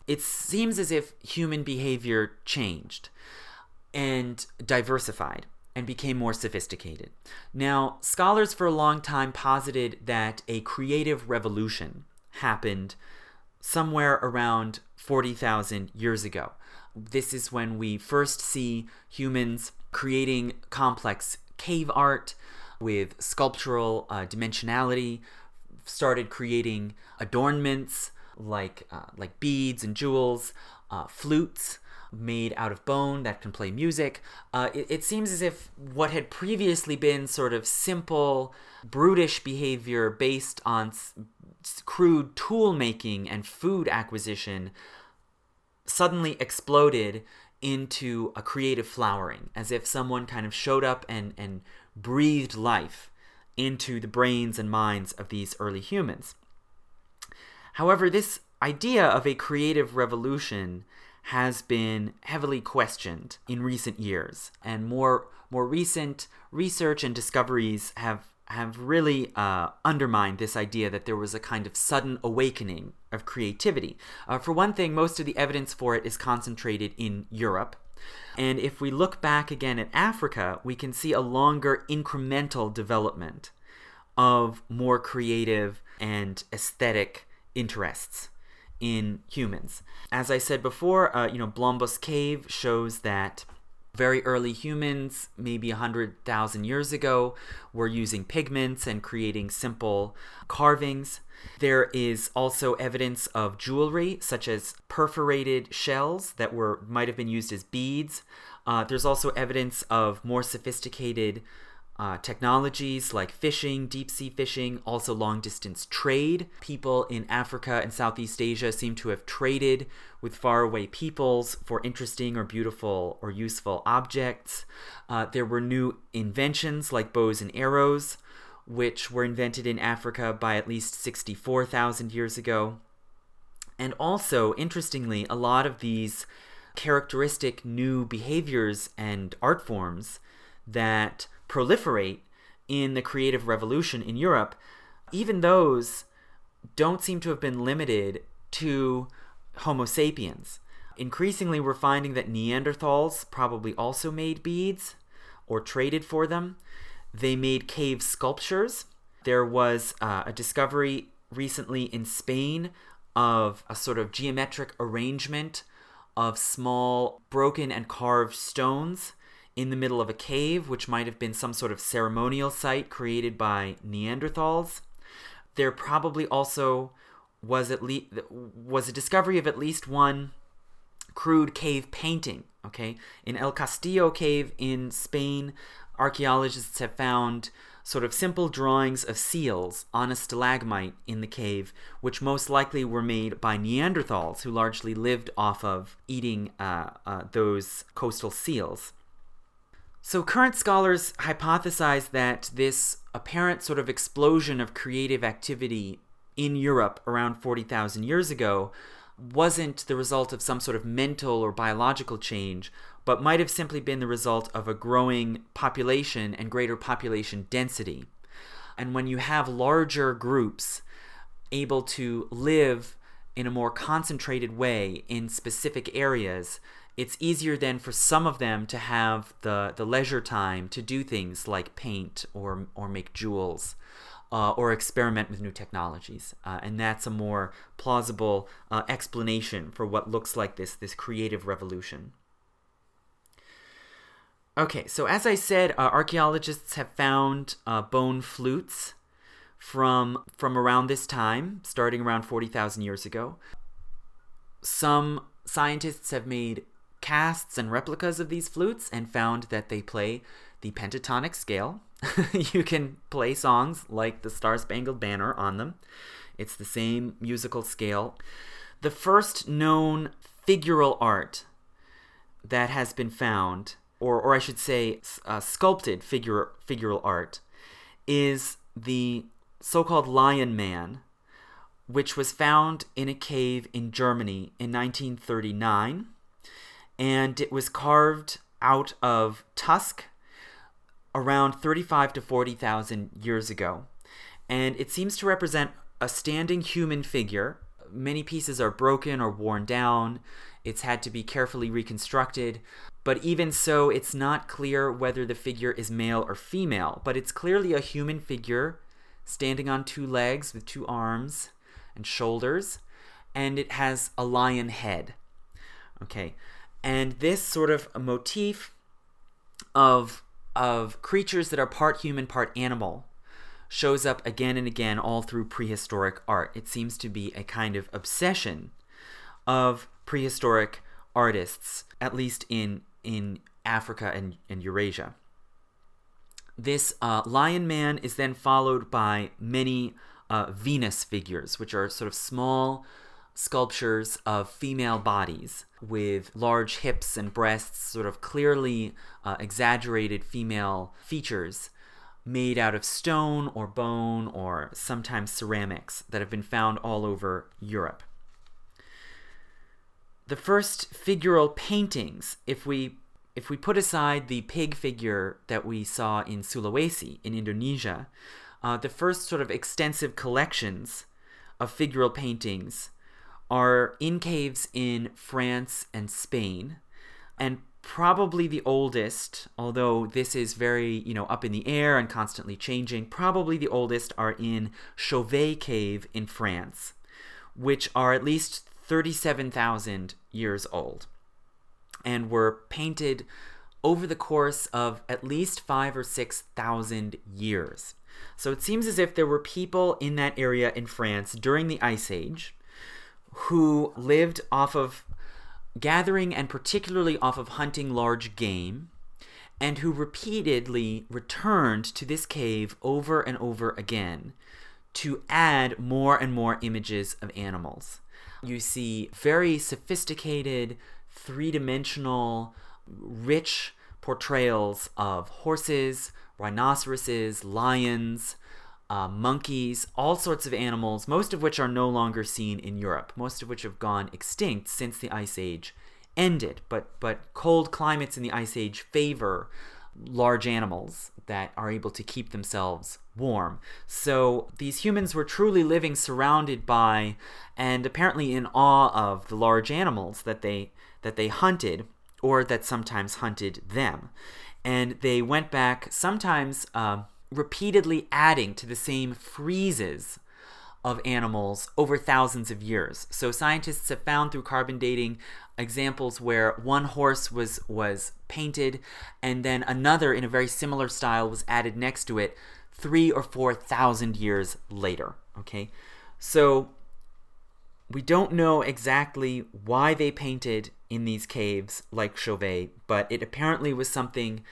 it seems as if human behavior changed and diversified and became more sophisticated. Now, scholars for a long time posited that a creative revolution happened somewhere around 40,000 years ago. This is when we first see humans creating complex cave art with sculptural uh, dimensionality, started creating adornments like uh, like beads and jewels, uh, flutes made out of bone that can play music. Uh, it, it, seems as if what had previously been sort of simple, brutish behavior based on s- crude tool making and food acquisition suddenly exploded into a creative flowering, as if someone kind of showed up and, and breathed life into the brains and minds of these early humans. However, this idea of a creative revolution has been heavily questioned in recent years, and more more recent research and discoveries have have really uh, undermined this idea that there was a kind of sudden awakening of creativity. Uh, for one thing, most of the evidence for it is concentrated in Europe. And if we look back again at Africa, we can see a longer incremental development of more creative and aesthetic interests in humans. As I said before, uh, you know, Blombos Cave shows that very early humans, maybe 100,000 years ago, were using pigments and creating simple carvings. There is also evidence of jewelry, such as perforated shells that were might have been used as beads. Uh, there's also evidence of more sophisticated uh, technologies like fishing, deep sea fishing, also long distance trade. People in Africa and Southeast Asia seem to have traded with faraway peoples for interesting or beautiful or useful objects. Uh, there were new inventions like bows and arrows, which were invented in Africa by at least 64,000 years ago. And also, interestingly, a lot of these characteristic new behaviors and art forms that proliferate in the creative revolution in Europe, even those don't seem to have been limited to Homo sapiens. Increasingly, we're finding that Neanderthals probably also made beads or traded for them. They made cave sculptures. There was uh, a discovery recently in Spain of a sort of geometric arrangement of small broken and carved stones in the middle of a cave, which might have been some sort of ceremonial site created by Neanderthals. There probably also was at least was a discovery of at least one crude cave painting. Okay, in El Castillo cave in Spain, archaeologists have found sort of simple drawings of seals on a stalagmite in the cave, which most likely were made by Neanderthals, who largely lived off of eating uh, uh, those coastal seals. So, current scholars hypothesize that this apparent sort of explosion of creative activity in Europe around 40,000 years ago wasn't the result of some sort of mental or biological change, but might have simply been the result of a growing population and greater population density. And when you have larger groups able to live in a more concentrated way in specific areas, it's easier then for some of them to have the, the leisure time to do things like paint or, or make jewels. Uh, or experiment with new technologies. Uh, and that's a more plausible uh, explanation for what looks like this, this creative revolution. Okay, so as I said, uh, archaeologists have found uh, bone flutes from, from around this time, starting around 40,000 years ago. Some scientists have made casts and replicas of these flutes and found that they play the pentatonic scale. you can play songs like the Star Spangled Banner on them. It's the same musical scale. The first known figural art that has been found, or, or I should say, uh, sculpted figure, figural art, is the so called Lion Man, which was found in a cave in Germany in 1939 and it was carved out of tusk around 35 to 40,000 years ago. And it seems to represent a standing human figure. Many pieces are broken or worn down. It's had to be carefully reconstructed. But even so, it's not clear whether the figure is male or female. But it's clearly a human figure standing on two legs with two arms and shoulders. And it has a lion head. Okay. And this sort of motif of of creatures that are part human, part animal shows up again and again all through prehistoric art. It seems to be a kind of obsession of prehistoric artists, at least in in Africa and, and Eurasia. This uh, lion man is then followed by many uh, Venus figures, which are sort of small sculptures of female bodies with large hips and breasts, sort of clearly uh, exaggerated female features made out of stone or bone or sometimes ceramics that have been found all over Europe. The first figural paintings, if we if we put aside the pig figure that we saw in Sulawesi in Indonesia, uh, the first sort of extensive collections of figural paintings are in caves in France and Spain, and probably the oldest, although this is very, you know, up in the air and constantly changing, probably the oldest are in Chauvet Cave in France, which are at least 37,000 years old and were painted over the course of at least five or six thousand years. So it seems as if there were people in that area in France during the Ice Age who lived off of gathering and particularly off of hunting large game and who repeatedly returned to this cave over and over again to add more and more images of animals. You see very sophisticated three dimensional, rich portrayals of horses, rhinoceroses, lions, uh, monkeys, all sorts of animals, most of which are no longer seen in Europe, most of which have gone extinct since the Ice Age ended. But, but cold climates in the Ice Age favor large animals that are able to keep themselves warm. So these humans were truly living surrounded by and apparently in awe of the large animals that they that they hunted or that sometimes hunted them. And they went back, sometimes uh, repeatedly adding to the same friezes of animals over thousands of years. So scientists have found through carbon dating examples where one horse was was painted and then another in a very similar style was added next to it 3 or 4,000 years later, okay? So we don't know exactly why they painted in these caves like Chauvet, but it apparently was something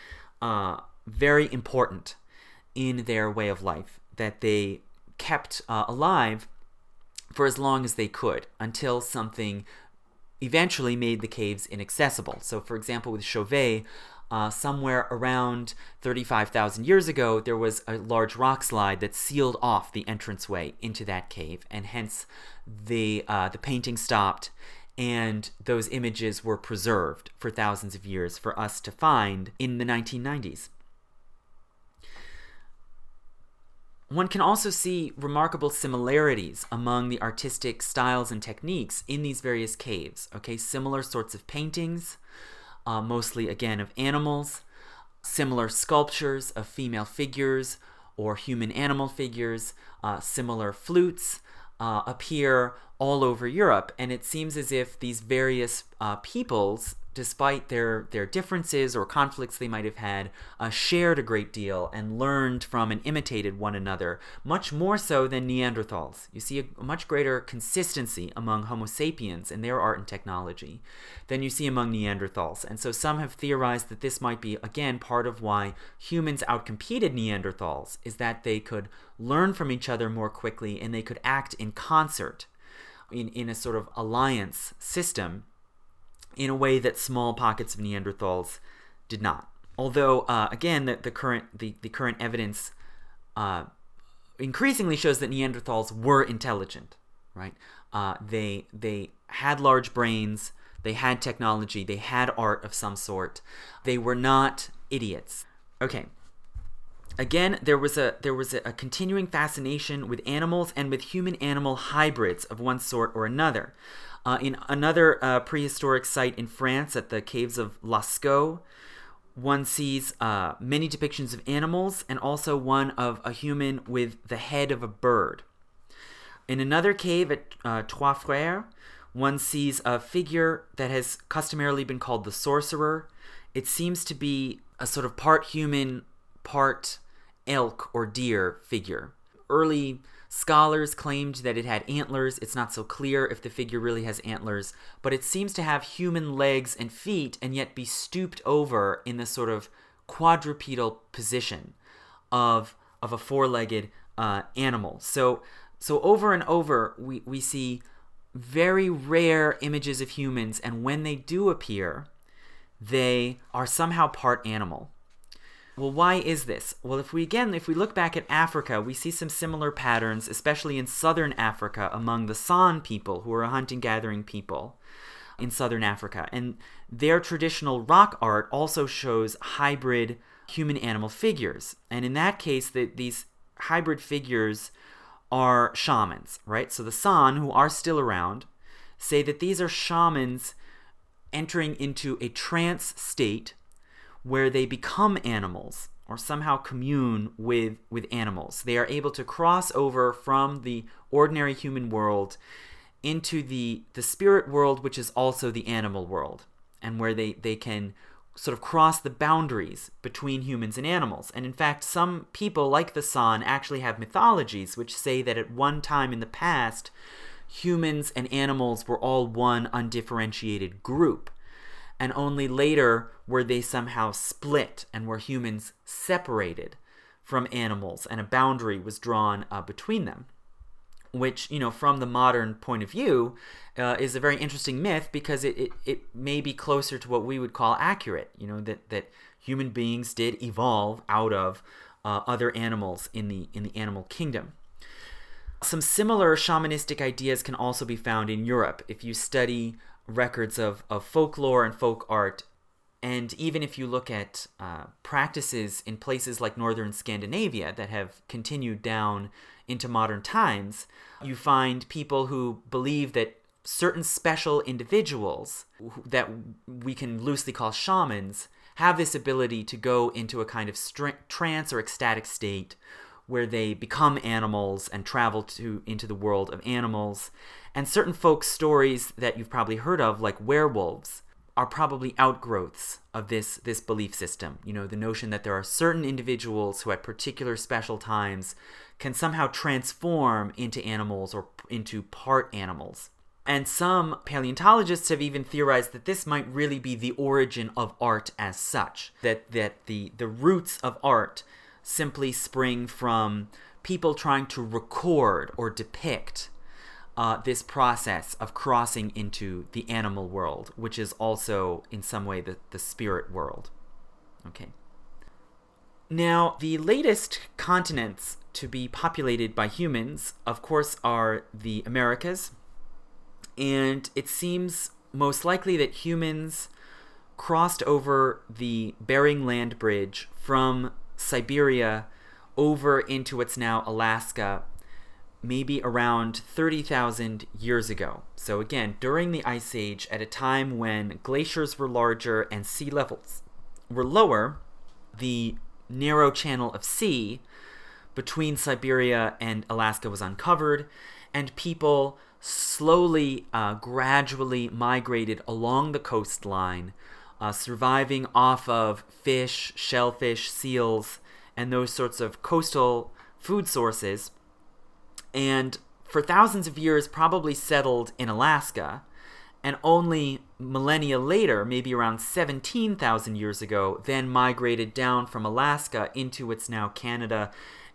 uh, very important in their way of life that they kept uh, alive for as long as they could until something eventually made the caves inaccessible. So, for example, with Chauvet, uh, somewhere around 35,000 years ago, there was a large rock slide that sealed off the entranceway into that cave, and hence the uh, the painting stopped, and those images were preserved for thousands of years for us to find in the 1990s. One can also see remarkable similarities among the artistic styles and techniques in these various caves. Okay, similar sorts of paintings, uh, mostly again of animals, similar sculptures of female figures or human animal figures, uh, similar flutes uh, appear all over Europe. And it seems as if these various uh, peoples despite their, their differences or conflicts they might have had, uh, shared a great deal and learned from and imitated one another, much more so than Neanderthals. You see a, much greater consistency among Homo sapiens in their art and technology than you see among Neanderthals. And so some have theorized that this might be, again, part of why humans outcompeted Neanderthals, is that they could learn from each other more quickly and they could act in concert in, in a sort of alliance system in a way that small pockets of Neanderthals did not. Although, uh, again, the, the current the, the current evidence uh, increasingly shows that Neanderthals were intelligent, right? Uh, they they had large brains, they had technology, they had art of some sort. They were not idiots. Okay. Again, there was a there was a, a continuing fascination with animals and with human-animal hybrids of one sort or another. Uh, in another uh, prehistoric site in France at the caves of Lascaux, one sees uh, many depictions of animals and also one of a human with the head of a bird. In another cave at uh, Trois Frères, one sees a figure that has customarily been called the sorcerer. It seems to be a sort of part human, part elk or deer figure. Early Scholars claimed that it had antlers. It's not so clear if the figure really has antlers, but it seems to have human legs and feet and yet be stooped over in this sort of quadrupedal position of of a four-legged uh, animal. So so over and over we, we see very rare images of humans, and when they do appear, they are somehow part animal. Well, why is this? Well, if we again, if we look back at Africa, we see some similar patterns, especially in southern Africa among the San people, who are a hunting gathering people in southern Africa. And their traditional rock art also shows hybrid human animal figures. And in that case, the, these hybrid figures are shamans, right? So the San, who are still around, say that these are shamans entering into a trance state where they become animals or somehow commune with with animals. They are able to cross over from the ordinary human world into the the spirit world which is also the animal world and where they they can sort of cross the boundaries between humans and animals. And in fact, some people like the San actually have mythologies which say that at one time in the past humans and animals were all one undifferentiated group and only later were they somehow split and were humans separated from animals and a boundary was drawn uh, between them which you know from the modern point of view uh, is a very interesting myth because it, it, it may be closer to what we would call accurate you know that, that human beings did evolve out of uh, other animals in the in the animal kingdom some similar shamanistic ideas can also be found in Europe. If you study records of, of folklore and folk art. And even if you look at uh, practices in places like northern Scandinavia that have continued down into modern times, you find people who believe that certain special individuals that we can loosely call shamans have this ability to go into a kind of trance or ecstatic state where they become animals and travel to into the world of animals and certain folk stories that you've probably heard of, like werewolves, are probably outgrowths of this this belief system. You know, the notion that there are certain individuals who at particular special times can somehow transform into animals or into part animals. And some paleontologists have even theorized that this might really be the origin of art as such, that that the the roots of art simply spring from people trying to record or depict uh, this process of crossing into the animal world, which is also in some way the, the spirit world. Okay. Now, the latest continents to be populated by humans, of course, are the Americas. And it seems most likely that humans crossed over the Bering Land Bridge from Siberia over into what's now Alaska maybe around 30,000 years ago. So, again, during the Ice Age, at a time when glaciers were larger and sea levels were lower, the narrow channel of sea between Siberia and Alaska was uncovered, and people slowly, uh, gradually migrated along the coastline, uh, surviving off of fish, shellfish, seals, and those sorts of coastal food sources and for thousands of years probably settled in Alaska, and only millennia later, maybe around 17,000 years ago, then migrated down from Alaska into what's now Canada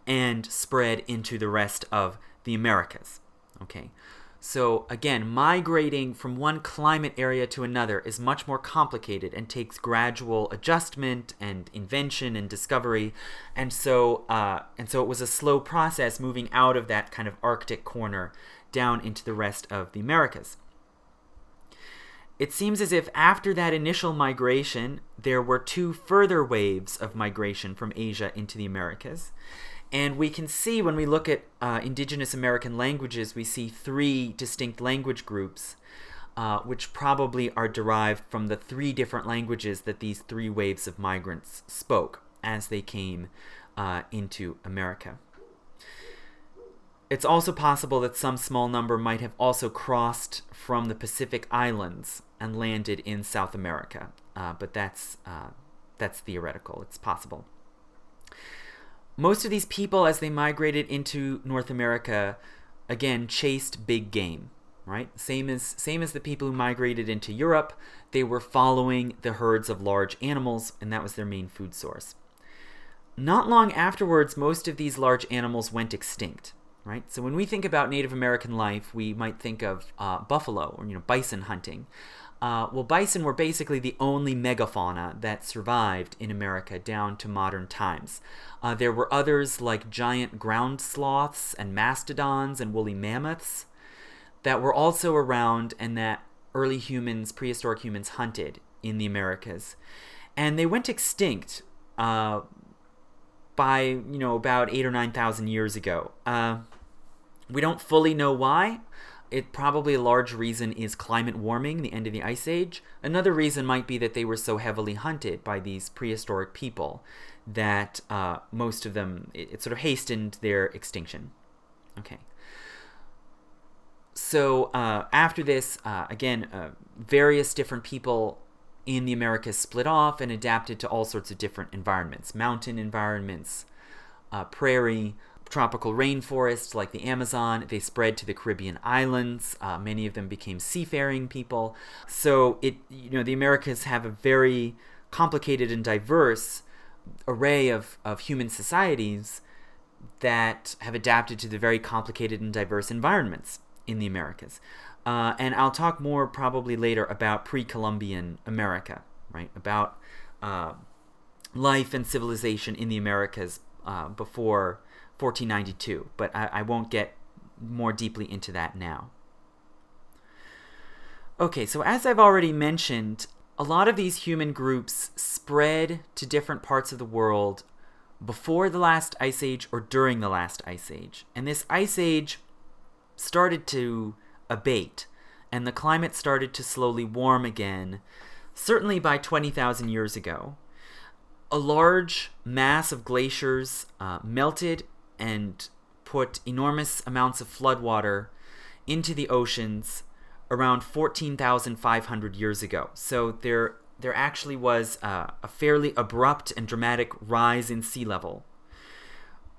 and spread into the rest of the Americas. Okay. So, again, migrating from one climate area to another is much more complicated and takes gradual adjustment and invention and discovery. And so, uh, and so it was a slow process moving out of that kind of Arctic corner down into the rest of the Americas. It seems as if after that initial migration, there were two further waves of migration from Asia into the Americas. And we can see when we look at uh, indigenous American languages, we see three distinct language groups, uh, which probably are derived from the three different languages that these three waves of migrants spoke as they came uh, into America. It's also possible that some small number might have also crossed from the Pacific Islands and landed in South America, uh, but that's uh, that's theoretical. It's possible most of these people, as they migrated into North America, again chased big game. Right, same as same as the people who migrated into Europe, they were following the herds of large animals, and that was their main food source. Not long afterwards, most of these large animals went extinct. Right, so when we think about Native American life, we might think of uh, buffalo or you know bison hunting. Uh, well, bison were basically the only megafauna that survived in America down to modern times. Uh, there were others like giant ground sloths and mastodons and woolly mammoths that were also around and that early humans, prehistoric humans, hunted in the Americas. And they went extinct uh, by, you know, about eight or 9,000 years ago. Uh, we don't fully know why it probably a large reason is climate warming, the end of the ice age. Another reason might be that they were so heavily hunted by these prehistoric people that uh, most of them it, it, sort of hastened their extinction. Okay. So uh, after this, uh, again, uh, various different people in the Americas split off and adapted to all sorts of different environments, mountain environments, uh, prairie, tropical rainforests like the Amazon. They spread to the Caribbean islands. Uh, many of them became seafaring people. So it, you know, the Americas have a very complicated and diverse array of, of human societies that have adapted to the very complicated and diverse environments in the Americas. Uh, and I'll talk more probably later about pre Columbian America, right? About uh, life and civilization in the Americas uh, before 1492, but I, I won't get more deeply into that now. Okay, so as I've already mentioned, a lot of these human groups spread to different parts of the world before the last ice age or during the last ice age. And this ice age started to abate, and the climate started to slowly warm again, certainly by 20,000 years ago. A large mass of glaciers uh, melted and put enormous amounts of floodwater into the oceans around 14,500 years ago. So there, there actually was uh, a fairly abrupt and dramatic rise in sea level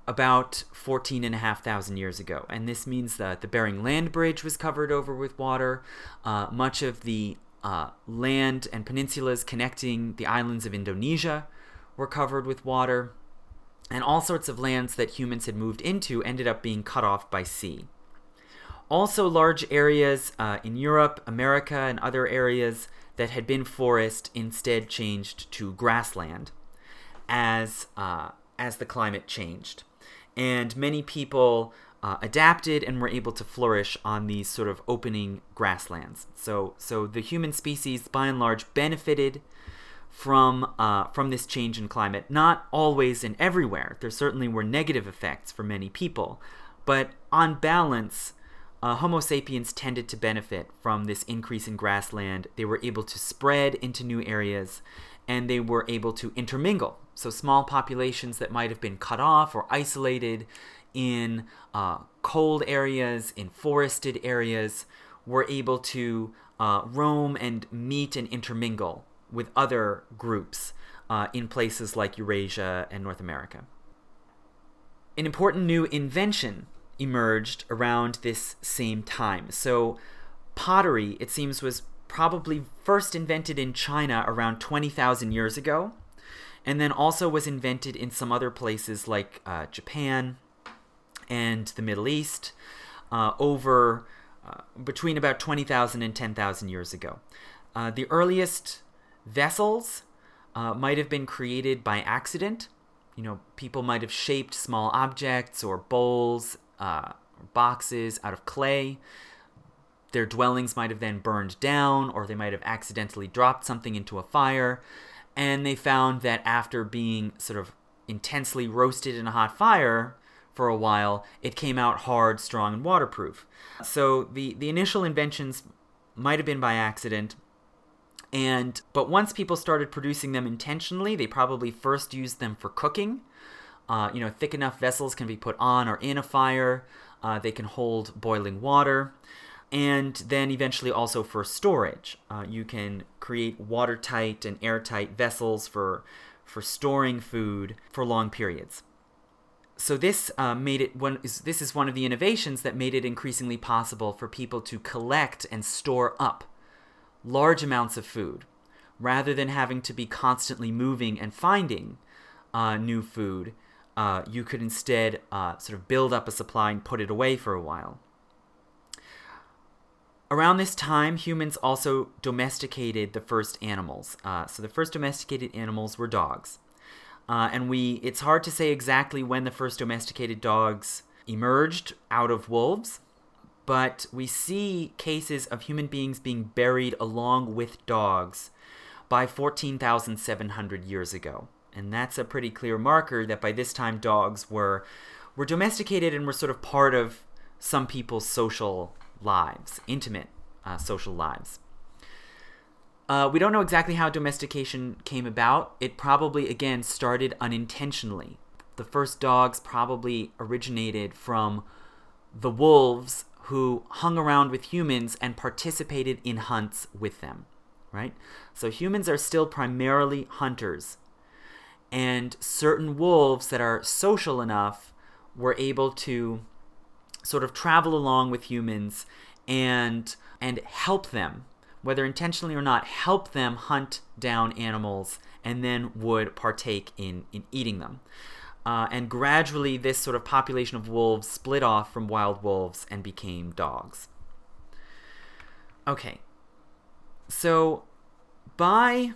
about 14,500 years ago. And this means that the Bering Land Bridge was covered over with water. Uh, much of the uh, land and peninsulas connecting the islands of Indonesia were covered with water and all sorts of lands that humans had moved into ended up being cut off by sea. Also, large areas uh, in Europe, America, and other areas that had been forest instead changed to grassland as, uh, as the climate changed. And many people uh, adapted and were able to flourish on these sort of opening grasslands. So, so the human species, by and large, benefited from uh, from this change in climate. Not always and everywhere. There certainly were negative effects for many people, but on balance, uh, Homo sapiens tended to benefit from this increase in grassland. They were able to spread into new areas, and they were able to intermingle. So small populations that might have been cut off or isolated in uh, cold areas, in forested areas, were able to uh, roam and meet and intermingle with other groups uh, in places like Eurasia and North America. An important new invention emerged around this same time. So, pottery, it seems, was probably first invented in China around 20,000 years ago, and then also was invented in some other places like uh, Japan and the Middle East uh, over uh, between about 20,000 and 10,000 years ago. Uh, the earliest Vessels uh, might have been created by accident. You know, people might have shaped small objects or bowls, uh, boxes out of clay. Their dwellings might have then burned down, or they might have accidentally dropped something into a fire. And they found that after being sort of intensely roasted in a hot fire for a while, it came out hard, strong, and waterproof. So the, the initial inventions might have been by accident, and but once people started producing them intentionally, they probably first used them for cooking. Uh, you know, thick enough vessels can be put on or in a fire. Uh, they can hold boiling water. And then eventually also for storage. Uh, you can create watertight and airtight vessels for, for storing food for long periods. So this uh, made it one. Is, this is one of the innovations that made it increasingly possible for people to collect and store up large amounts of food rather than having to be constantly moving and finding uh, new food. Uh, you could instead uh, sort of build up a supply and put it away for a while. Around this time, humans also domesticated the first animals. Uh, so the first domesticated animals were dogs. Uh, and we it's hard to say exactly when the first domesticated dogs emerged out of wolves, but we see cases of human beings being buried along with dogs by 14,700 years ago. And that's a pretty clear marker that by this time dogs were were domesticated and were sort of part of some people's social lives, intimate uh, social lives. Uh, we don't know exactly how domestication came about. It probably, again, started unintentionally. The first dogs probably originated from the wolves who hung around with humans and participated in hunts with them, right? So humans are still primarily hunters. And certain wolves that are social enough were able to sort of travel along with humans and and help them whether intentionally or not help them hunt down animals and then would partake in in eating them uh, and gradually this sort of population of wolves split off from wild wolves and became dogs okay so by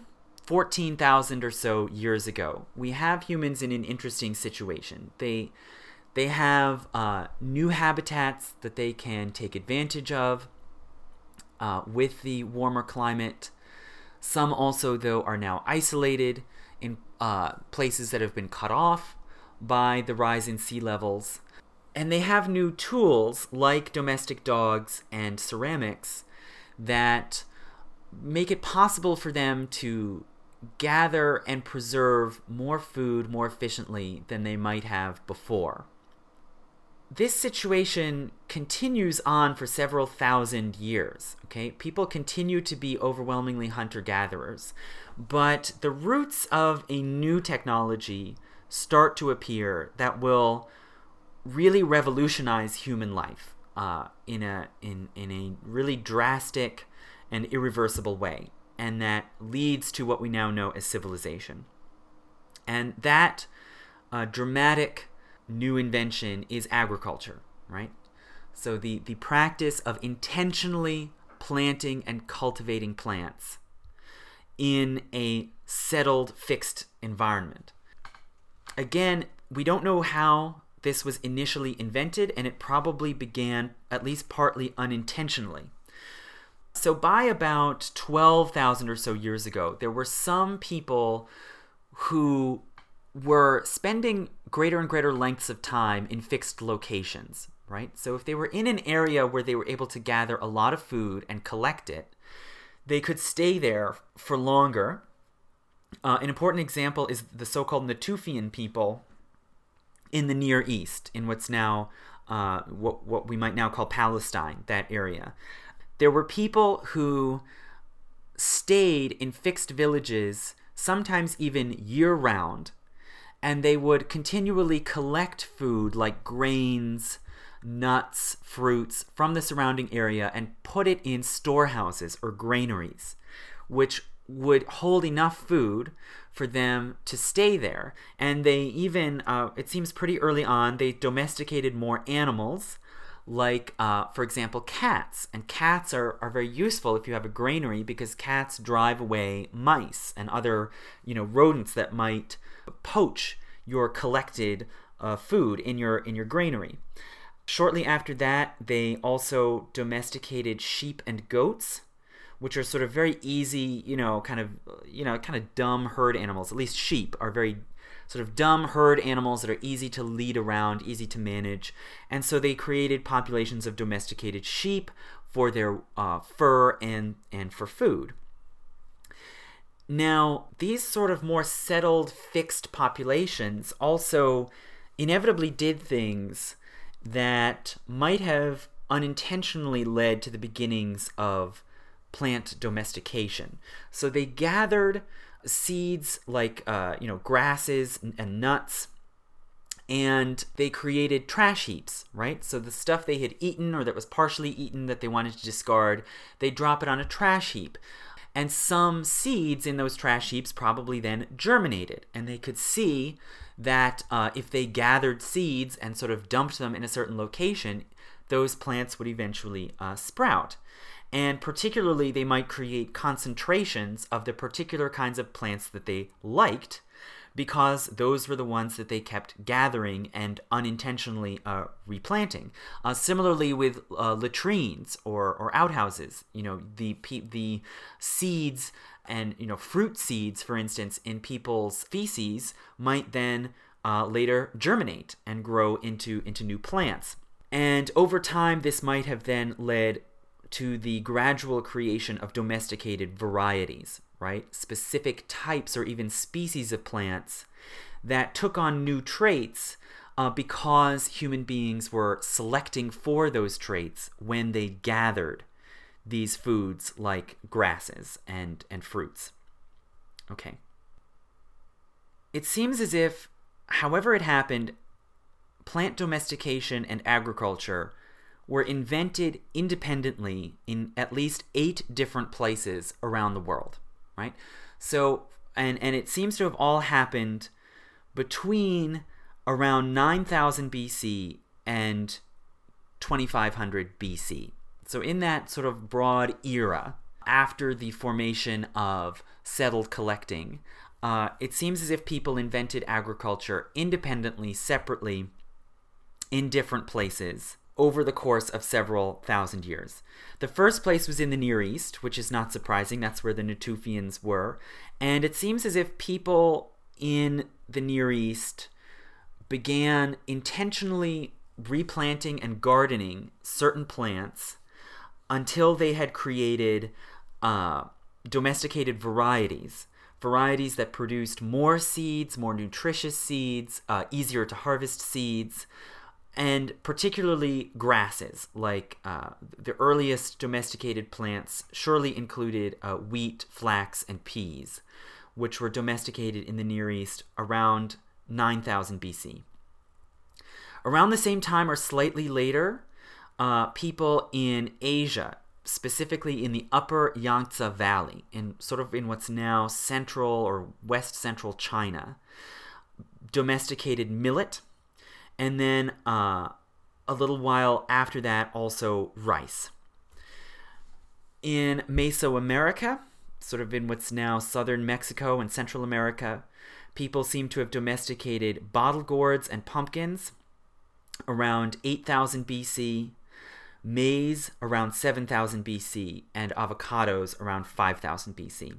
14,000 or so years ago, we have humans in an interesting situation. They they have uh, new habitats that they can take advantage of uh, with the warmer climate. Some also, though, are now isolated in uh, places that have been cut off by the rise in sea levels. And they have new tools like domestic dogs and ceramics that make it possible for them to gather and preserve more food more efficiently than they might have before this situation continues on for several thousand years. Okay, people continue to be overwhelmingly hunter gatherers, but the roots of a new technology start to appear that will really revolutionize human life uh, in a in in a really drastic and irreversible way, and that leads to what we now know as civilization. And that uh, dramatic new invention is agriculture, right? So the, the practice of intentionally planting and cultivating plants in a settled, fixed environment. Again, we don't know how this was initially invented, and it probably began at least partly unintentionally. So, by about 12,000 or so years ago, there were some people who were spending greater and greater lengths of time in fixed locations, right? So if they were in an area where they were able to gather a lot of food and collect it, they could stay there for longer. Uh, an important example is the so called Natufian people in the Near East, in what's now uh, what, what we might now call Palestine, that area. There were people who stayed in fixed villages, sometimes even year round, and they would continually collect food like grains, nuts, fruits from the surrounding area and put it in storehouses or granaries, which would hold enough food for them to stay there. And they even, uh, it seems pretty early on, they domesticated more animals, like, uh, for example, cats. And cats are, are very useful if you have a granary because cats drive away mice and other, you know, rodents that might poach your collected uh, food in your in your granary. Shortly after that, they also domesticated sheep and goats, which are sort of very easy, you know, kind of you know, kind of dumb herd animals. At least sheep are very sort of dumb herd animals that are easy to lead around, easy to manage. And so they created populations of domesticated sheep for their uh, fur and and for food. Now, these sort of more settled, fixed populations also inevitably did things that might have unintentionally led to the beginnings of plant domestication. So they gathered seeds like uh, you know grasses and nuts and they created trash heaps, right? So the stuff they had eaten or that was partially eaten that they wanted to discard, they drop it on a trash heap and some seeds in those trash heaps probably then germinated and they could see that uh, if they gathered seeds and sort of dumped them in a certain location those plants would eventually uh, sprout And particularly, they might create concentrations of the particular kinds of plants that they liked because those were the ones that they kept gathering and unintentionally uh, replanting. Uh, similarly, with uh, latrines or, or outhouses, you know, the the seeds and you know fruit seeds, for instance, in people's feces might then uh, later germinate and grow into into new plants. And over time, this might have then led to the gradual creation of domesticated varieties right? Specific types or even species of plants that took on new traits uh, because human beings were selecting for those traits when they gathered these foods like grasses and, and fruits. Okay. It seems as if, however it happened, plant domestication and agriculture were invented independently in at least eight different places around the world right? So, and and it seems to have all happened between around 9000 BC and 2500 BC. So, in that sort of broad era, after the formation of settled collecting, uh, it seems as if people invented agriculture independently, separately, in different places over the course of several thousand years. The first place was in the Near East, which is not surprising. That's where the Natufians were. And it seems as if people in the Near East began intentionally replanting and gardening certain plants until they had created uh, domesticated varieties. Varieties that produced more seeds, more nutritious seeds, uh, easier to harvest seeds, and particularly grasses, like uh, the earliest domesticated plants surely included uh, wheat, flax, and peas, which were domesticated in the Near East around 9000 BC. Around the same time, or slightly later, uh, people in Asia, specifically in the upper Yangtze Valley, in sort of in what's now central or west central China, domesticated millet and then uh, a little while after that, also rice. In Mesoamerica, sort of in what's now southern Mexico and Central America, people seem to have domesticated bottle gourds and pumpkins around 8000 BC, maize around 7000 BC, and avocados around 5000 BC.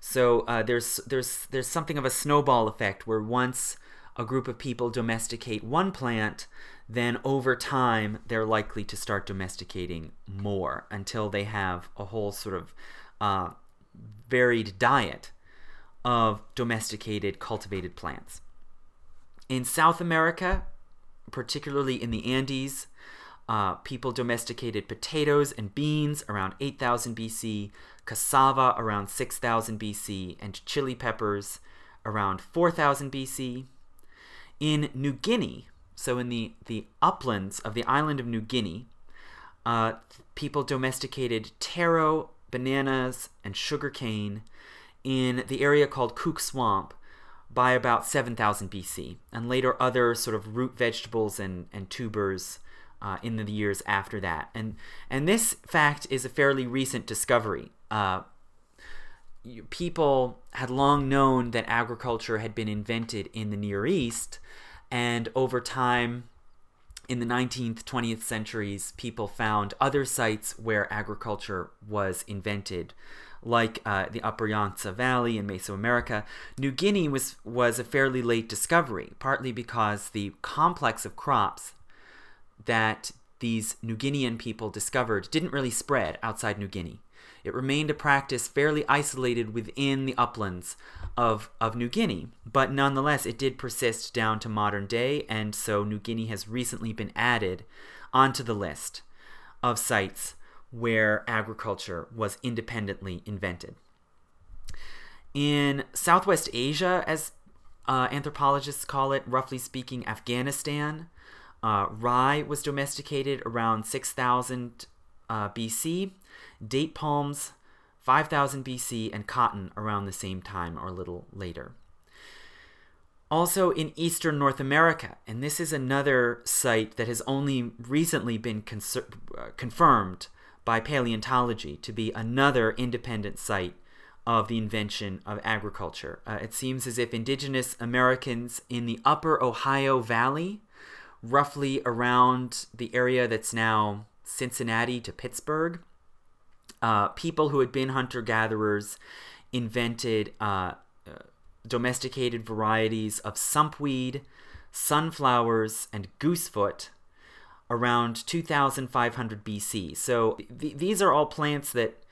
So uh, there's there's there's something of a snowball effect where once a group of people domesticate one plant, then over time they're likely to start domesticating more until they have a whole sort of uh, varied diet of domesticated cultivated plants. In South America, particularly in the Andes, uh, people domesticated potatoes and beans around 8000 BC, cassava around 6000 BC, and chili peppers around 4000 BC. In New Guinea, so in the, the uplands of the island of New Guinea, uh, people domesticated taro, bananas, and sugarcane in the area called Kuk Swamp by about 7000 BC, and later other sort of root vegetables and, and tubers uh, in the years after that. And, and this fact is a fairly recent discovery. Uh, people had long known that agriculture had been invented in the Near East, and over time, in the 19th, 20th centuries, people found other sites where agriculture was invented, like uh, the Upper Yangtze Valley in Mesoamerica. New Guinea was, was a fairly late discovery, partly because the complex of crops that these New Guinean people discovered didn't really spread outside New Guinea. It remained a practice fairly isolated within the uplands of, of New Guinea, but nonetheless, it did persist down to modern day, and so New Guinea has recently been added onto the list of sites where agriculture was independently invented. In Southwest Asia, as uh, anthropologists call it, roughly speaking, Afghanistan, uh, rye was domesticated around 6000 uh, BC, date palms 5000 BC, and cotton around the same time or a little later. Also in eastern North America, and this is another site that has only recently been uh, confirmed by paleontology to be another independent site of the invention of agriculture. Uh, it seems as if indigenous Americans in the upper Ohio Valley, roughly around the area that's now Cincinnati to Pittsburgh, uh, people who had been hunter gatherers invented uh, uh, domesticated varieties of sumpweed, sunflowers, and goosefoot around 2500 BC. So th- these are all plants that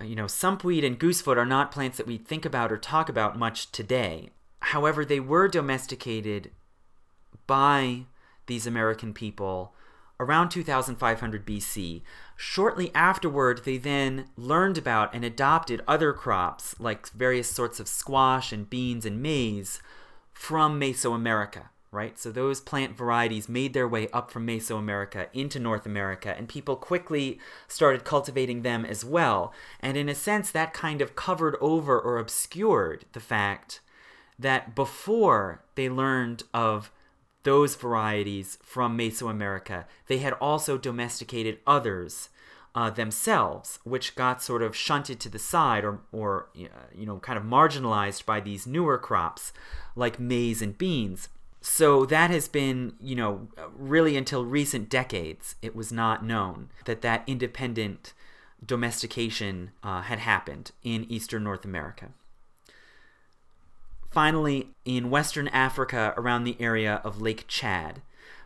uh, you know, sumpweed and goosefoot are not plants that we think about or talk about much today. However, they were domesticated by these American people around 2500 BC. Shortly afterward, they then learned about and adopted other crops like various sorts of squash and beans and maize from Mesoamerica right? So those plant varieties made their way up from Mesoamerica into North America, and people quickly started cultivating them as well. And in a sense, that kind of covered over or obscured the fact that before they learned of those varieties from Mesoamerica, they had also domesticated others. Uh, themselves, which got sort of shunted to the side or, or you know, kind of marginalized by these newer crops like maize and beans. So that has been, you know, really until recent decades, it was not known that that independent domestication uh, had happened in eastern North America. Finally, in western Africa, around the area of Lake Chad,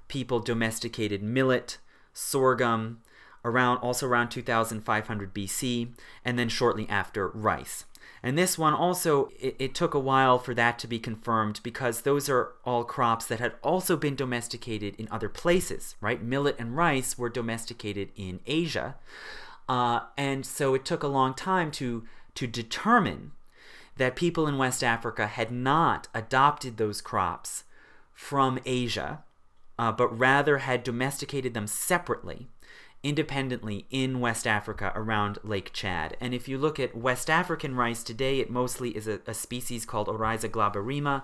people domesticated millet, sorghum, around also around 2500 BC, and then shortly after rice. And this one also, it, it, took a while for that to be confirmed because those are all crops that had also been domesticated in other places, right? Millet and rice were domesticated in Asia. Uh, and so it took a long time to, to determine that people in West Africa had not adopted those crops from Asia, uh, but rather had domesticated them separately independently in West Africa around Lake Chad. And if you look at West African rice today, it mostly is a, a species called Oryza glaberrima,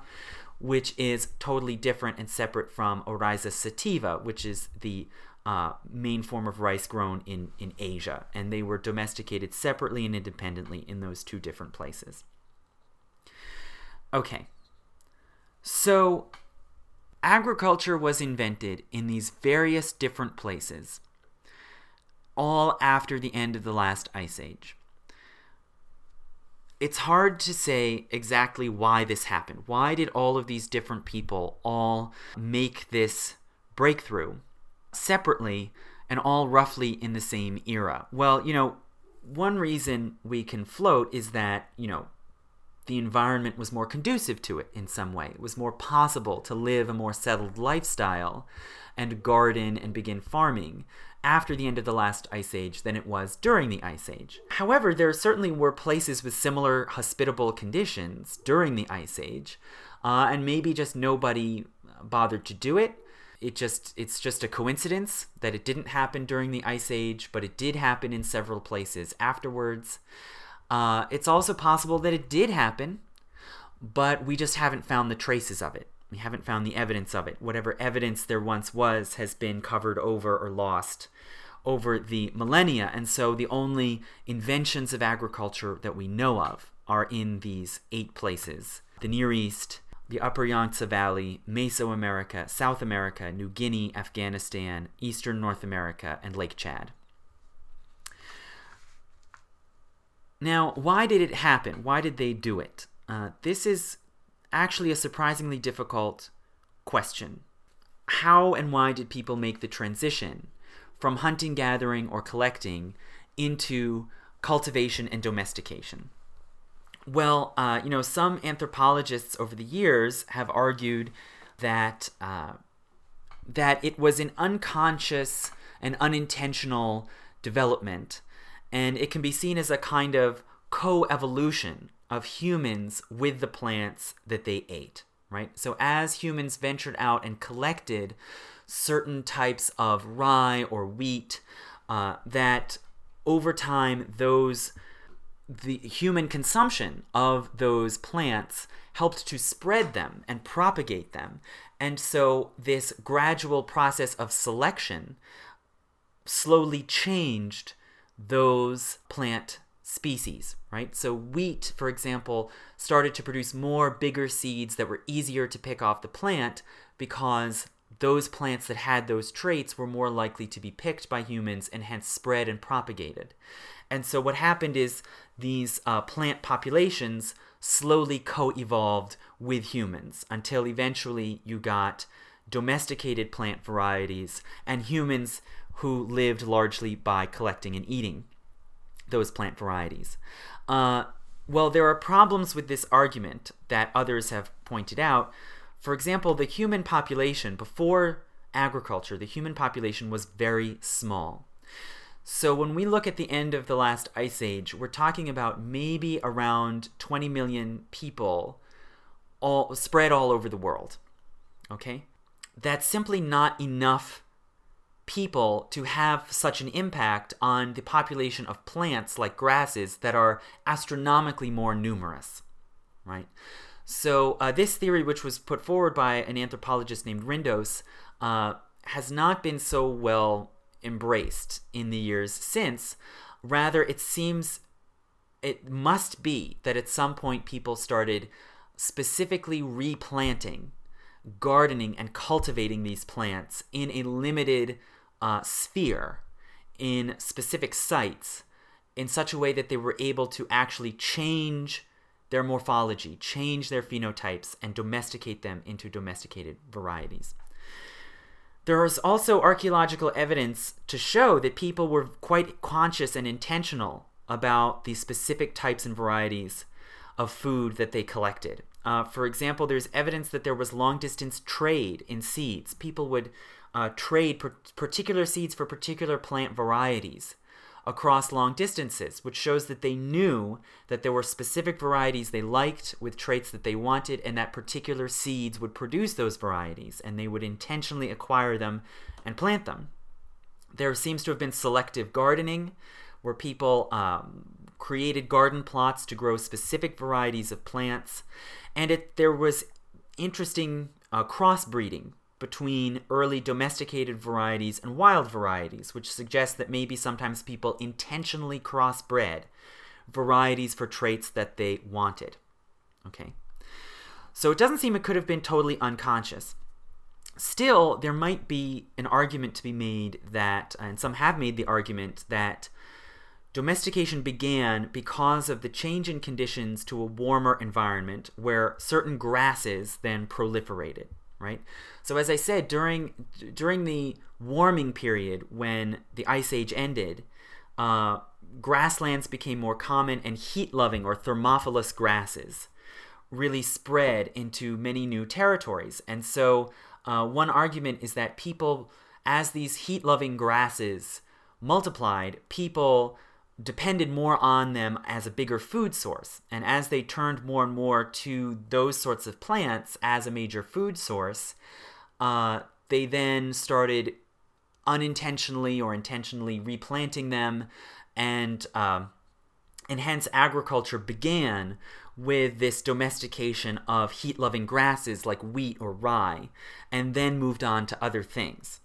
which is totally different and separate from Oryza sativa, which is the uh, main form of rice grown in, in Asia. And they were domesticated separately and independently in those two different places. Okay. So, agriculture was invented in these various different places all after the end of the last ice age. It's hard to say exactly why this happened. Why did all of these different people all make this breakthrough separately and all roughly in the same era? Well, you know, one reason we can float is that, you know, the environment was more conducive to it in some way. It was more possible to live a more settled lifestyle and garden and begin farming after the end of the last ice age than it was during the ice age. However, there certainly were places with similar hospitable conditions during the ice age, uh, and maybe just nobody bothered to do it. It just it's just a coincidence that it didn't happen during the ice age, but it did happen in several places afterwards. Uh, it's also possible that it did happen, but we just haven't found the traces of it. We haven't found the evidence of it. Whatever evidence there once was has been covered over or lost over the millennia. And so the only inventions of agriculture that we know of are in these eight places the Near East, the Upper Yangtze Valley, Mesoamerica, South America, New Guinea, Afghanistan, Eastern North America, and Lake Chad. Now, why did it happen? Why did they do it? Uh, this is actually a surprisingly difficult question. How and why did people make the transition from hunting, gathering, or collecting into cultivation and domestication? Well, uh, you know, some anthropologists over the years have argued that uh, that it was an unconscious and unintentional development, and it can be seen as a kind of co-evolution of humans with the plants that they ate, right? So as humans ventured out and collected certain types of rye or wheat, uh, that over time those the human consumption of those plants helped to spread them and propagate them. And so this gradual process of selection slowly changed those plant species, right? So wheat, for example, started to produce more bigger seeds that were easier to pick off the plant because those plants that had those traits were more likely to be picked by humans and hence spread and propagated. And so what happened is these uh, plant populations slowly co evolved with humans until eventually you got domesticated plant varieties and humans who lived largely by collecting and eating those plant varieties. Uh, well, there are problems with this argument that others have pointed out. For example, the human population before agriculture, the human population was very small. So when we look at the end of the last ice age, we're talking about maybe around 20 million people all spread all over the world. Okay? That's simply not enough people to have such an impact on the population of plants like grasses that are astronomically more numerous, right? So uh, this theory, which was put forward by an anthropologist named Rindos, uh, has not been so well embraced in the years since. Rather, it seems it must be that at some point people started specifically replanting, gardening, and cultivating these plants in a limited uh, sphere, in specific sites, in such a way that they were able to actually change their morphology, change their phenotypes, and domesticate them into domesticated varieties. There is also archaeological evidence to show that people were quite conscious and intentional about the specific types and varieties of food that they collected. Uh, for example, there's evidence that there was long distance trade in seeds. People would uh, trade per- particular seeds for particular plant varieties across long distances, which shows that they knew that there were specific varieties they liked with traits that they wanted, and that particular seeds would produce those varieties, and they would intentionally acquire them and plant them. There seems to have been selective gardening, where people um, created garden plots to grow specific varieties of plants, and it, there was interesting uh, crossbreeding between early domesticated varieties and wild varieties, which suggests that maybe sometimes people intentionally crossbred varieties for traits that they wanted. Okay. So it doesn't seem it could have been totally unconscious. Still, there might be an argument to be made that, and some have made the argument that domestication began because of the change in conditions to a warmer environment where certain grasses then proliferated right? So as I said, during during the warming period when the ice age ended, uh, grasslands became more common, and heat-loving or thermophilous grasses really spread into many new territories. And so, uh, one argument is that people, as these heat-loving grasses multiplied, people depended more on them as a bigger food source. And as they turned more and more to those sorts of plants as a major food source, uh, they then started unintentionally or intentionally replanting them, and uh, and hence agriculture began with this domestication of heat-loving grasses like wheat or rye, and then moved on to other things.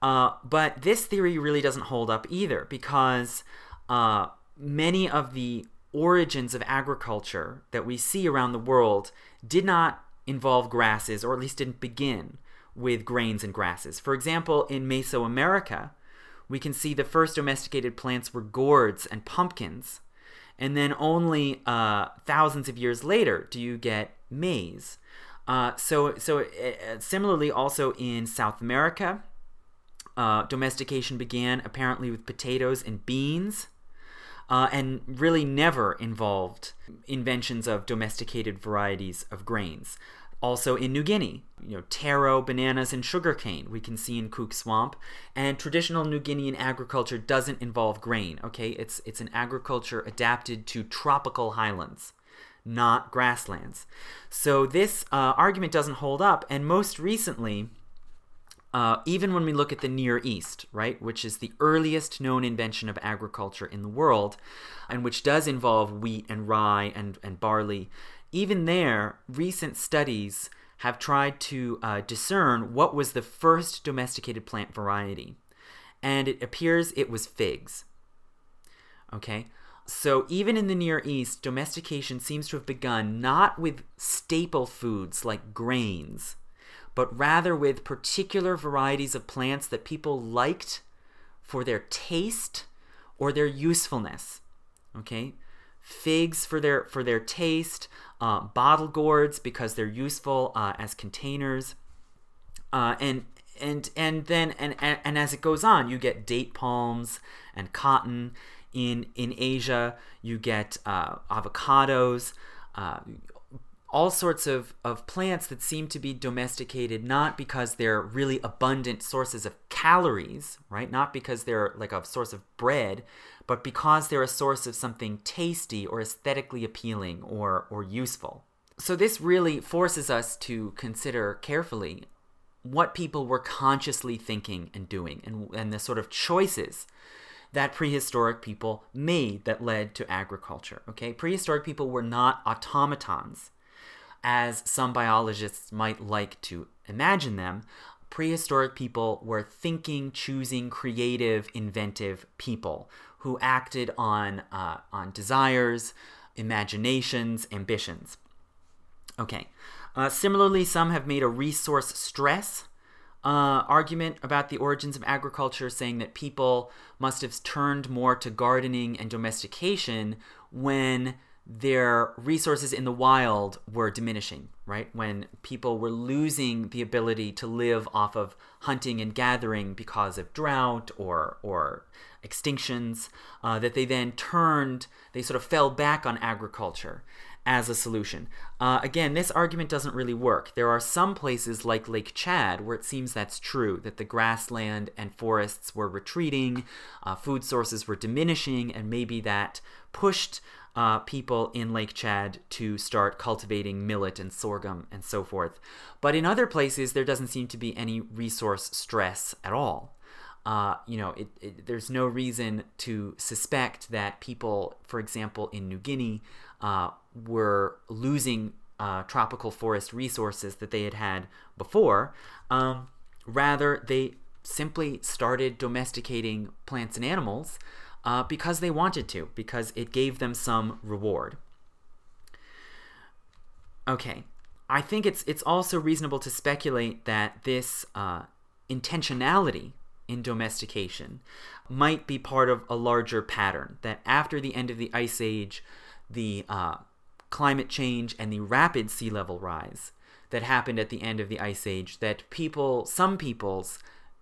Uh, but this theory really doesn't hold up either because uh, many of the origins of agriculture that we see around the world did not involve grasses, or at least didn't begin with grains and grasses. For example, in Mesoamerica, we can see the first domesticated plants were gourds and pumpkins. And then only uh, thousands of years later do you get maize. Uh, so, so uh, similarly, also in South America, uh, domestication began apparently with potatoes and beans uh, and really never involved inventions of domesticated varieties of grains. Also in New Guinea, you know, taro, bananas, and sugarcane we can see in Kuk Swamp. And traditional New Guinean agriculture doesn't involve grain. Okay, it's it's an agriculture adapted to tropical highlands, not grasslands. So this uh, argument doesn't hold up. And most recently, uh, even when we look at the Near East, right, which is the earliest known invention of agriculture in the world, and which does involve wheat and rye and, and barley, even there, recent studies have tried to uh, discern what was the first domesticated plant variety. And it appears it was figs. Okay? So even in the Near East, domestication seems to have begun not with staple foods like grains, but rather with particular varieties of plants that people liked for their taste or their usefulness. Okay? Figs for their for their taste, uh, bottle gourds because they're useful uh, as containers, uh, and and and then and, and and as it goes on, you get date palms and cotton. In in Asia, you get uh, avocados, uh, all sorts of, of plants that seem to be domesticated not because they're really abundant sources of calories, right? Not because they're like a source of bread, but because they're a source of something tasty or aesthetically appealing or, or useful. So, this really forces us to consider carefully what people were consciously thinking and doing and, and the sort of choices that prehistoric people made that led to agriculture. Okay, prehistoric people were not automatons, as some biologists might like to imagine them. Prehistoric people were thinking, choosing, creative, inventive people who acted on uh, on desires, imaginations, ambitions. Okay. Uh, similarly, some have made a resource stress uh, argument about the origins of agriculture, saying that people must have turned more to gardening and domestication when their resources in the wild were diminishing, right? When people were losing the ability to live off of hunting and gathering because of drought or or extinctions, uh, that they then turned, they sort of fell back on agriculture as a solution. Uh, again, this argument doesn't really work. There are some places like Lake Chad where it seems that's true, that the grassland and forests were retreating, uh, food sources were diminishing, and maybe that pushed uh, people in Lake Chad to start cultivating millet and sorghum and so forth. But in other places, there doesn't seem to be any resource stress at all. Uh, you know, it, it, there's no reason to suspect that people, for example, in New Guinea, uh, were losing uh, tropical forest resources that they had had before. Um, rather, they simply started domesticating plants and animals uh, because they wanted to, because it gave them some reward. Okay, I think it's it's also reasonable to speculate that this uh, intentionality in domestication might be part of a larger pattern. That after the end of the ice age, the uh, climate change and the rapid sea level rise that happened at the end of the ice age that people some people's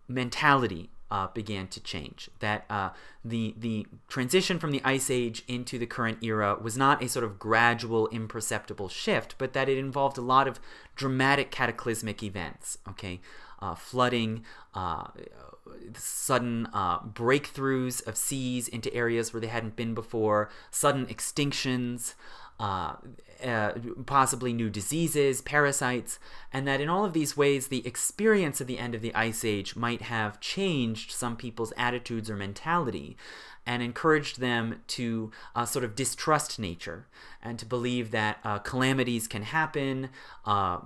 mentality uh, began to change. That uh, the the transition from the ice age into the current era was not a sort of gradual imperceptible shift but that it involved a lot of dramatic cataclysmic events okay? Uh, flooding uh, sudden uh, breakthroughs of seas into areas where they hadn't been before sudden extinctions uh, uh, possibly new diseases, parasites, and that in all of these ways, the experience of the end of the Ice Age might have changed some people's attitudes or mentality and encouraged them to uh, sort of distrust nature and to believe that uh, calamities can happen, uh,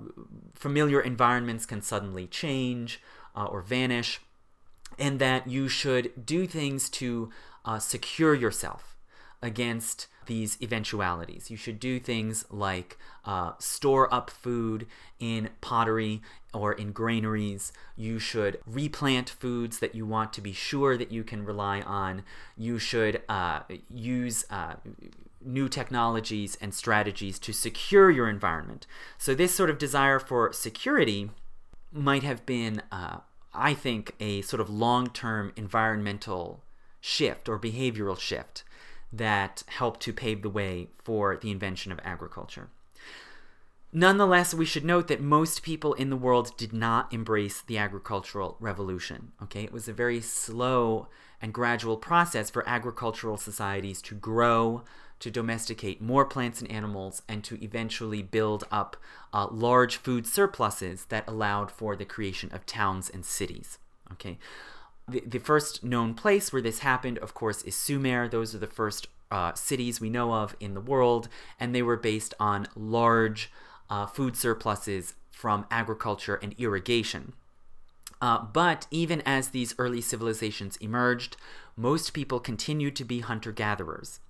familiar environments can suddenly change uh, or vanish, and that you should do things to uh, secure yourself against these eventualities. You should do things like uh, store up food in pottery or in granaries. You should replant foods that you want to be sure that you can rely on. You should uh, use uh, new technologies and strategies to secure your environment. So, this sort of desire for security might have been, uh, I think, a sort of long term environmental shift or behavioral shift that helped to pave the way for the invention of agriculture. Nonetheless, we should note that most people in the world did not embrace the agricultural revolution. Okay, it was a very slow and gradual process for agricultural societies to grow, to domesticate more plants and animals, and to eventually build up uh, large food surpluses that allowed for the creation of towns and cities. Okay, the, the first known place where this happened, of course, is Sumer. Those are the first uh, cities we know of in the world, and they were based on large uh, food surpluses from agriculture and irrigation. Uh, but even as these early civilizations emerged, most people continued to be hunter gatherers.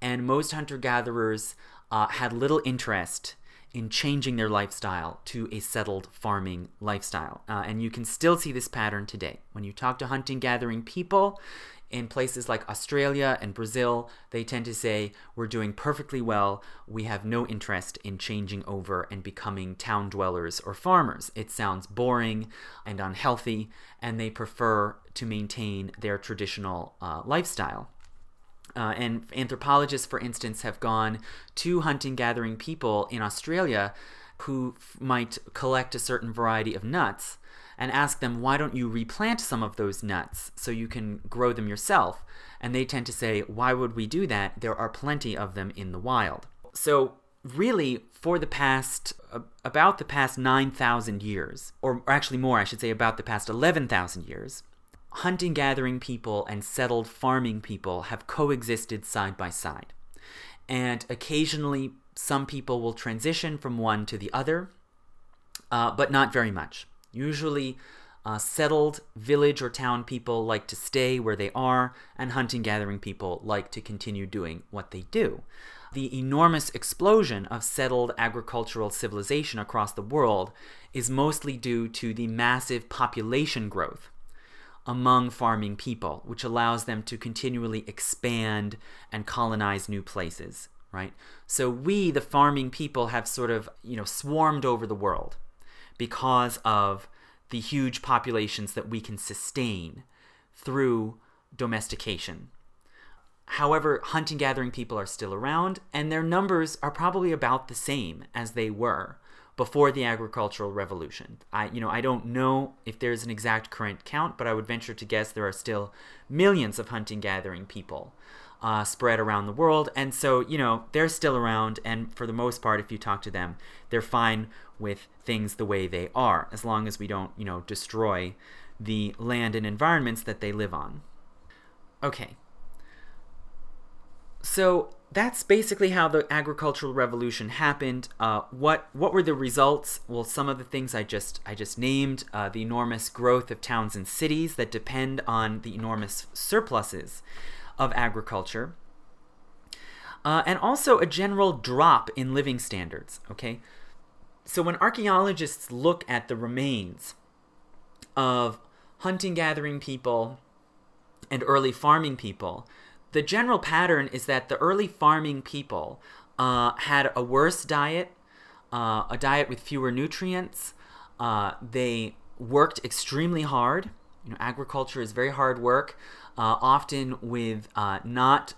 And most hunter gatherers uh, had little interest in changing their lifestyle to a settled farming lifestyle. Uh, and you can still see this pattern today. When you talk to hunting gathering people, in places like Australia and Brazil, they tend to say, We're doing perfectly well. We have no interest in changing over and becoming town dwellers or farmers. It sounds boring and unhealthy, and they prefer to maintain their traditional uh, lifestyle. Uh, and anthropologists, for instance, have gone to hunting gathering people in Australia who f- might collect a certain variety of nuts and ask them, why don't you replant some of those nuts so you can grow them yourself? And they tend to say, why would we do that? There are plenty of them in the wild. So, really, for the past, uh, about the past 9,000 years, or actually more, I should say, about the past 11,000 years, hunting gathering people and settled farming people have coexisted side by side. And occasionally, some people will transition from one to the other, uh, but not very much. Usually, uh, settled village or town people like to stay where they are, and hunting gathering people like to continue doing what they do. The enormous explosion of settled agricultural civilization across the world is mostly due to the massive population growth among farming people, which allows them to continually expand and colonize new places, right? So we, the farming people, have sort of, you know, swarmed over the world because of the huge populations that we can sustain through domestication. However, hunting gathering people are still around, and their numbers are probably about the same as they were before the agricultural revolution. I you know, I don't know if there's an exact current count, but I would venture to guess there are still millions of hunting gathering people uh, spread around the world. And so, you know, they're still around. And for the most part, if you talk to them, they're fine with things the way they are, as long as we don't, you know, destroy the land and environments that they live on. Okay. So that's basically how the agricultural revolution happened. Uh, what what were the results? Well, some of the things I just I just named: uh, the enormous growth of towns and cities that depend on the enormous surpluses of agriculture, uh, and also a general drop in living standards. Okay, so when archaeologists look at the remains of hunting gathering people and early farming people, the general pattern is that the early farming people uh, had a worse diet, uh, a diet with fewer nutrients. Uh, they worked extremely hard. You know, agriculture is very hard work uh, often with uh, not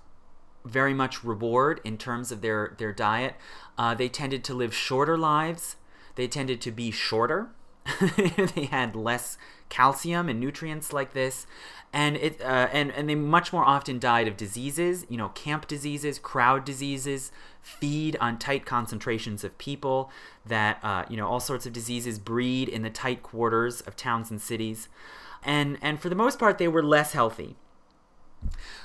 very much reward in terms of their, their diet. Uh, they tended to live shorter lives, they tended to be shorter. they had less calcium and nutrients like this, and it uh, and and they much more often died of diseases, you know, camp diseases, crowd diseases, feed on tight concentrations of people. That uh, you know, all sorts of diseases breed in the tight quarters of towns and cities, and and for the most part, they were less healthy.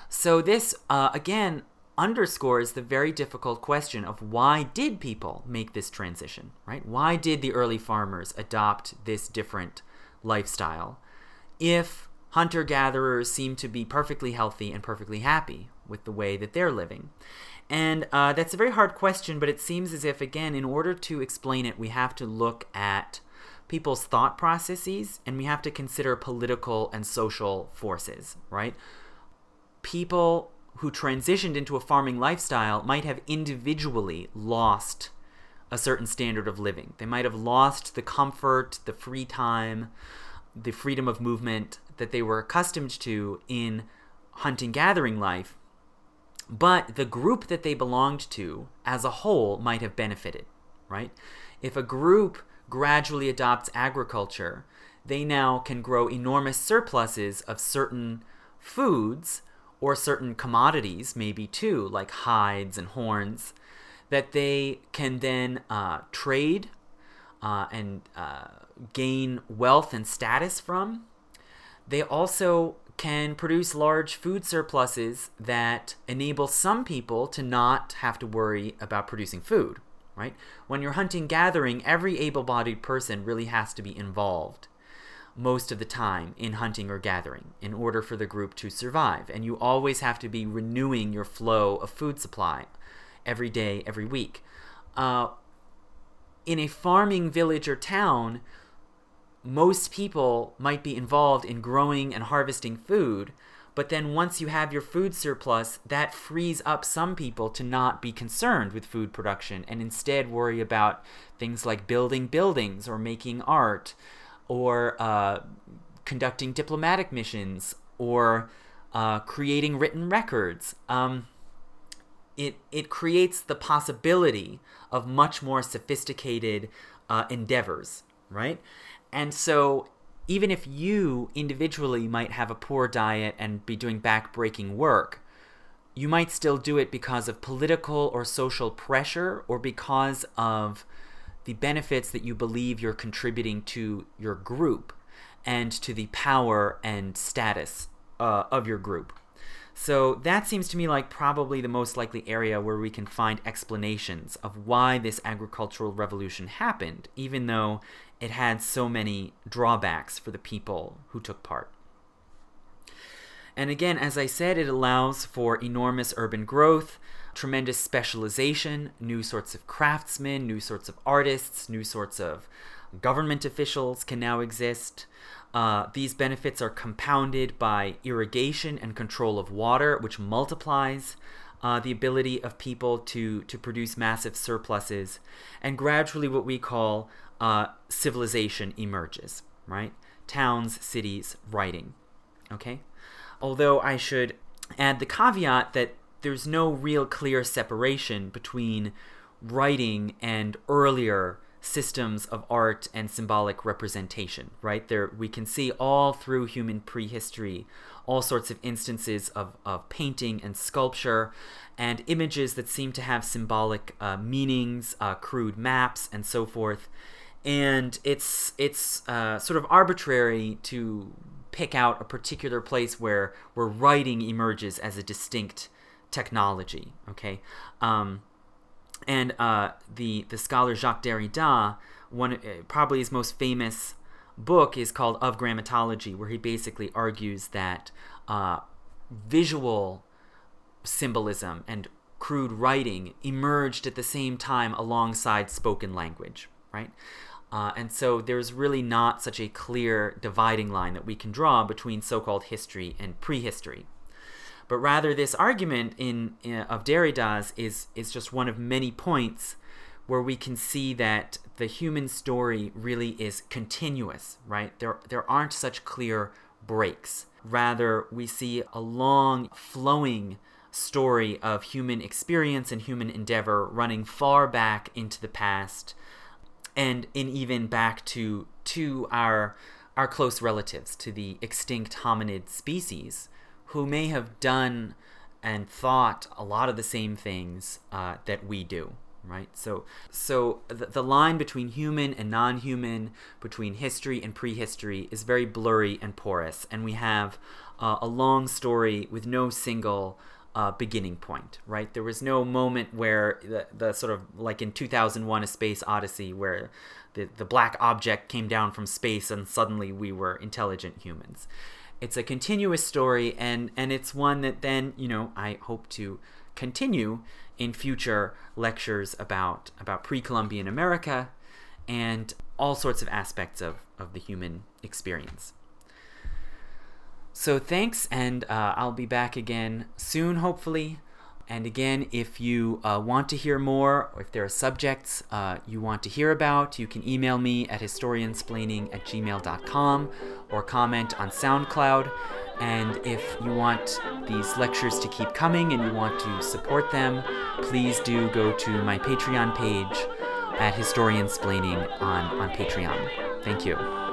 So this uh, again underscores the very difficult question of why did people make this transition, right? Why did the early farmers adopt this different lifestyle if hunter gatherers seem to be perfectly healthy and perfectly happy with the way that they're living? And uh, that's a very hard question, but it seems as if, again, in order to explain it, we have to look at people's thought processes and we have to consider political and social forces, right? people who transitioned into a farming lifestyle might have individually lost a certain standard of living. They might have lost the comfort, the free time, the freedom of movement that they were accustomed to in hunting gathering life. But the group that they belonged to as a whole might have benefited, right? If a group gradually adopts agriculture, they now can grow enormous surpluses of certain foods or certain commodities, maybe too, like hides and horns, that they can then uh, trade uh, and uh, gain wealth and status from. They also can produce large food surpluses that enable some people to not have to worry about producing food, right? When you're hunting gathering, every able bodied person really has to be involved most of the time in hunting or gathering in order for the group to survive. And you always have to be renewing your flow of food supply every day, every week. Uh, in a farming village or town, most people might be involved in growing and harvesting food, but then once you have your food surplus, that frees up some people to not be concerned with food production and instead worry about things like building buildings or making art or uh, conducting diplomatic missions or uh, creating written records. Um, it, it creates the possibility of much more sophisticated uh, endeavors, right? And so even if you individually might have a poor diet and be doing back-breaking work, you might still do it because of political or social pressure or because of the benefits that you believe you're contributing to your group and to the power and status uh, of your group. So that seems to me like probably the most likely area where we can find explanations of why this agricultural revolution happened, even though it had so many drawbacks for the people who took part. And again, as I said, it allows for enormous urban growth, tremendous specialization, new sorts of craftsmen, new sorts of artists, new sorts of government officials can now exist. Uh, these benefits are compounded by irrigation and control of water, which multiplies uh, the ability of people to, to produce massive surpluses. And gradually, what we call uh, civilization emerges, right? Towns, cities, writing. Okay? Although I should add the caveat that there's no real clear separation between writing and earlier systems of art and symbolic representation, right? There we can see all through human prehistory all sorts of instances of, of painting and sculpture and images that seem to have symbolic uh, meanings, uh, crude maps, and so forth and it's it's uh, sort of arbitrary to pick out a particular place where where writing emerges as a distinct technology. Okay, um, and uh, the the scholar Jacques Derrida, one uh, probably his most famous book is called Of Grammatology, where he basically argues that uh, visual symbolism and crude writing emerged at the same time alongside spoken language, right? Uh, and so there's really not such a clear dividing line that we can draw between so-called history and prehistory. But rather, this argument in, in of Derrida's is is just one of many points where we can see that the human story really is continuous, right? There there aren't such clear breaks. Rather, we see a long flowing story of human experience and human endeavor running far back into the past and in even back to to our our close relatives, to the extinct hominid species, who may have done and thought a lot of the same things uh, that we do right so so the, the line between human and non-human between history and prehistory is very blurry and porous and we have uh, a long story with no single uh, beginning point, right? There was no moment where the, the sort of like in 2001 A Space Odyssey where the, the black object came down from space and suddenly we were intelligent humans. It's a continuous story and, and it's one that then, you know, I hope to continue in future lectures about, about pre-Columbian America and all sorts of aspects of, of the human experience. So thanks, and uh, I'll be back again soon, hopefully. And again, if you uh, want to hear more, or if there are subjects uh, you want to hear about, you can email me at historiansplaining at gmail.com or comment on SoundCloud. And if you want these lectures to keep coming and you want to support them, please do go to my Patreon page at Historiansplaining on, on Patreon. Thank you.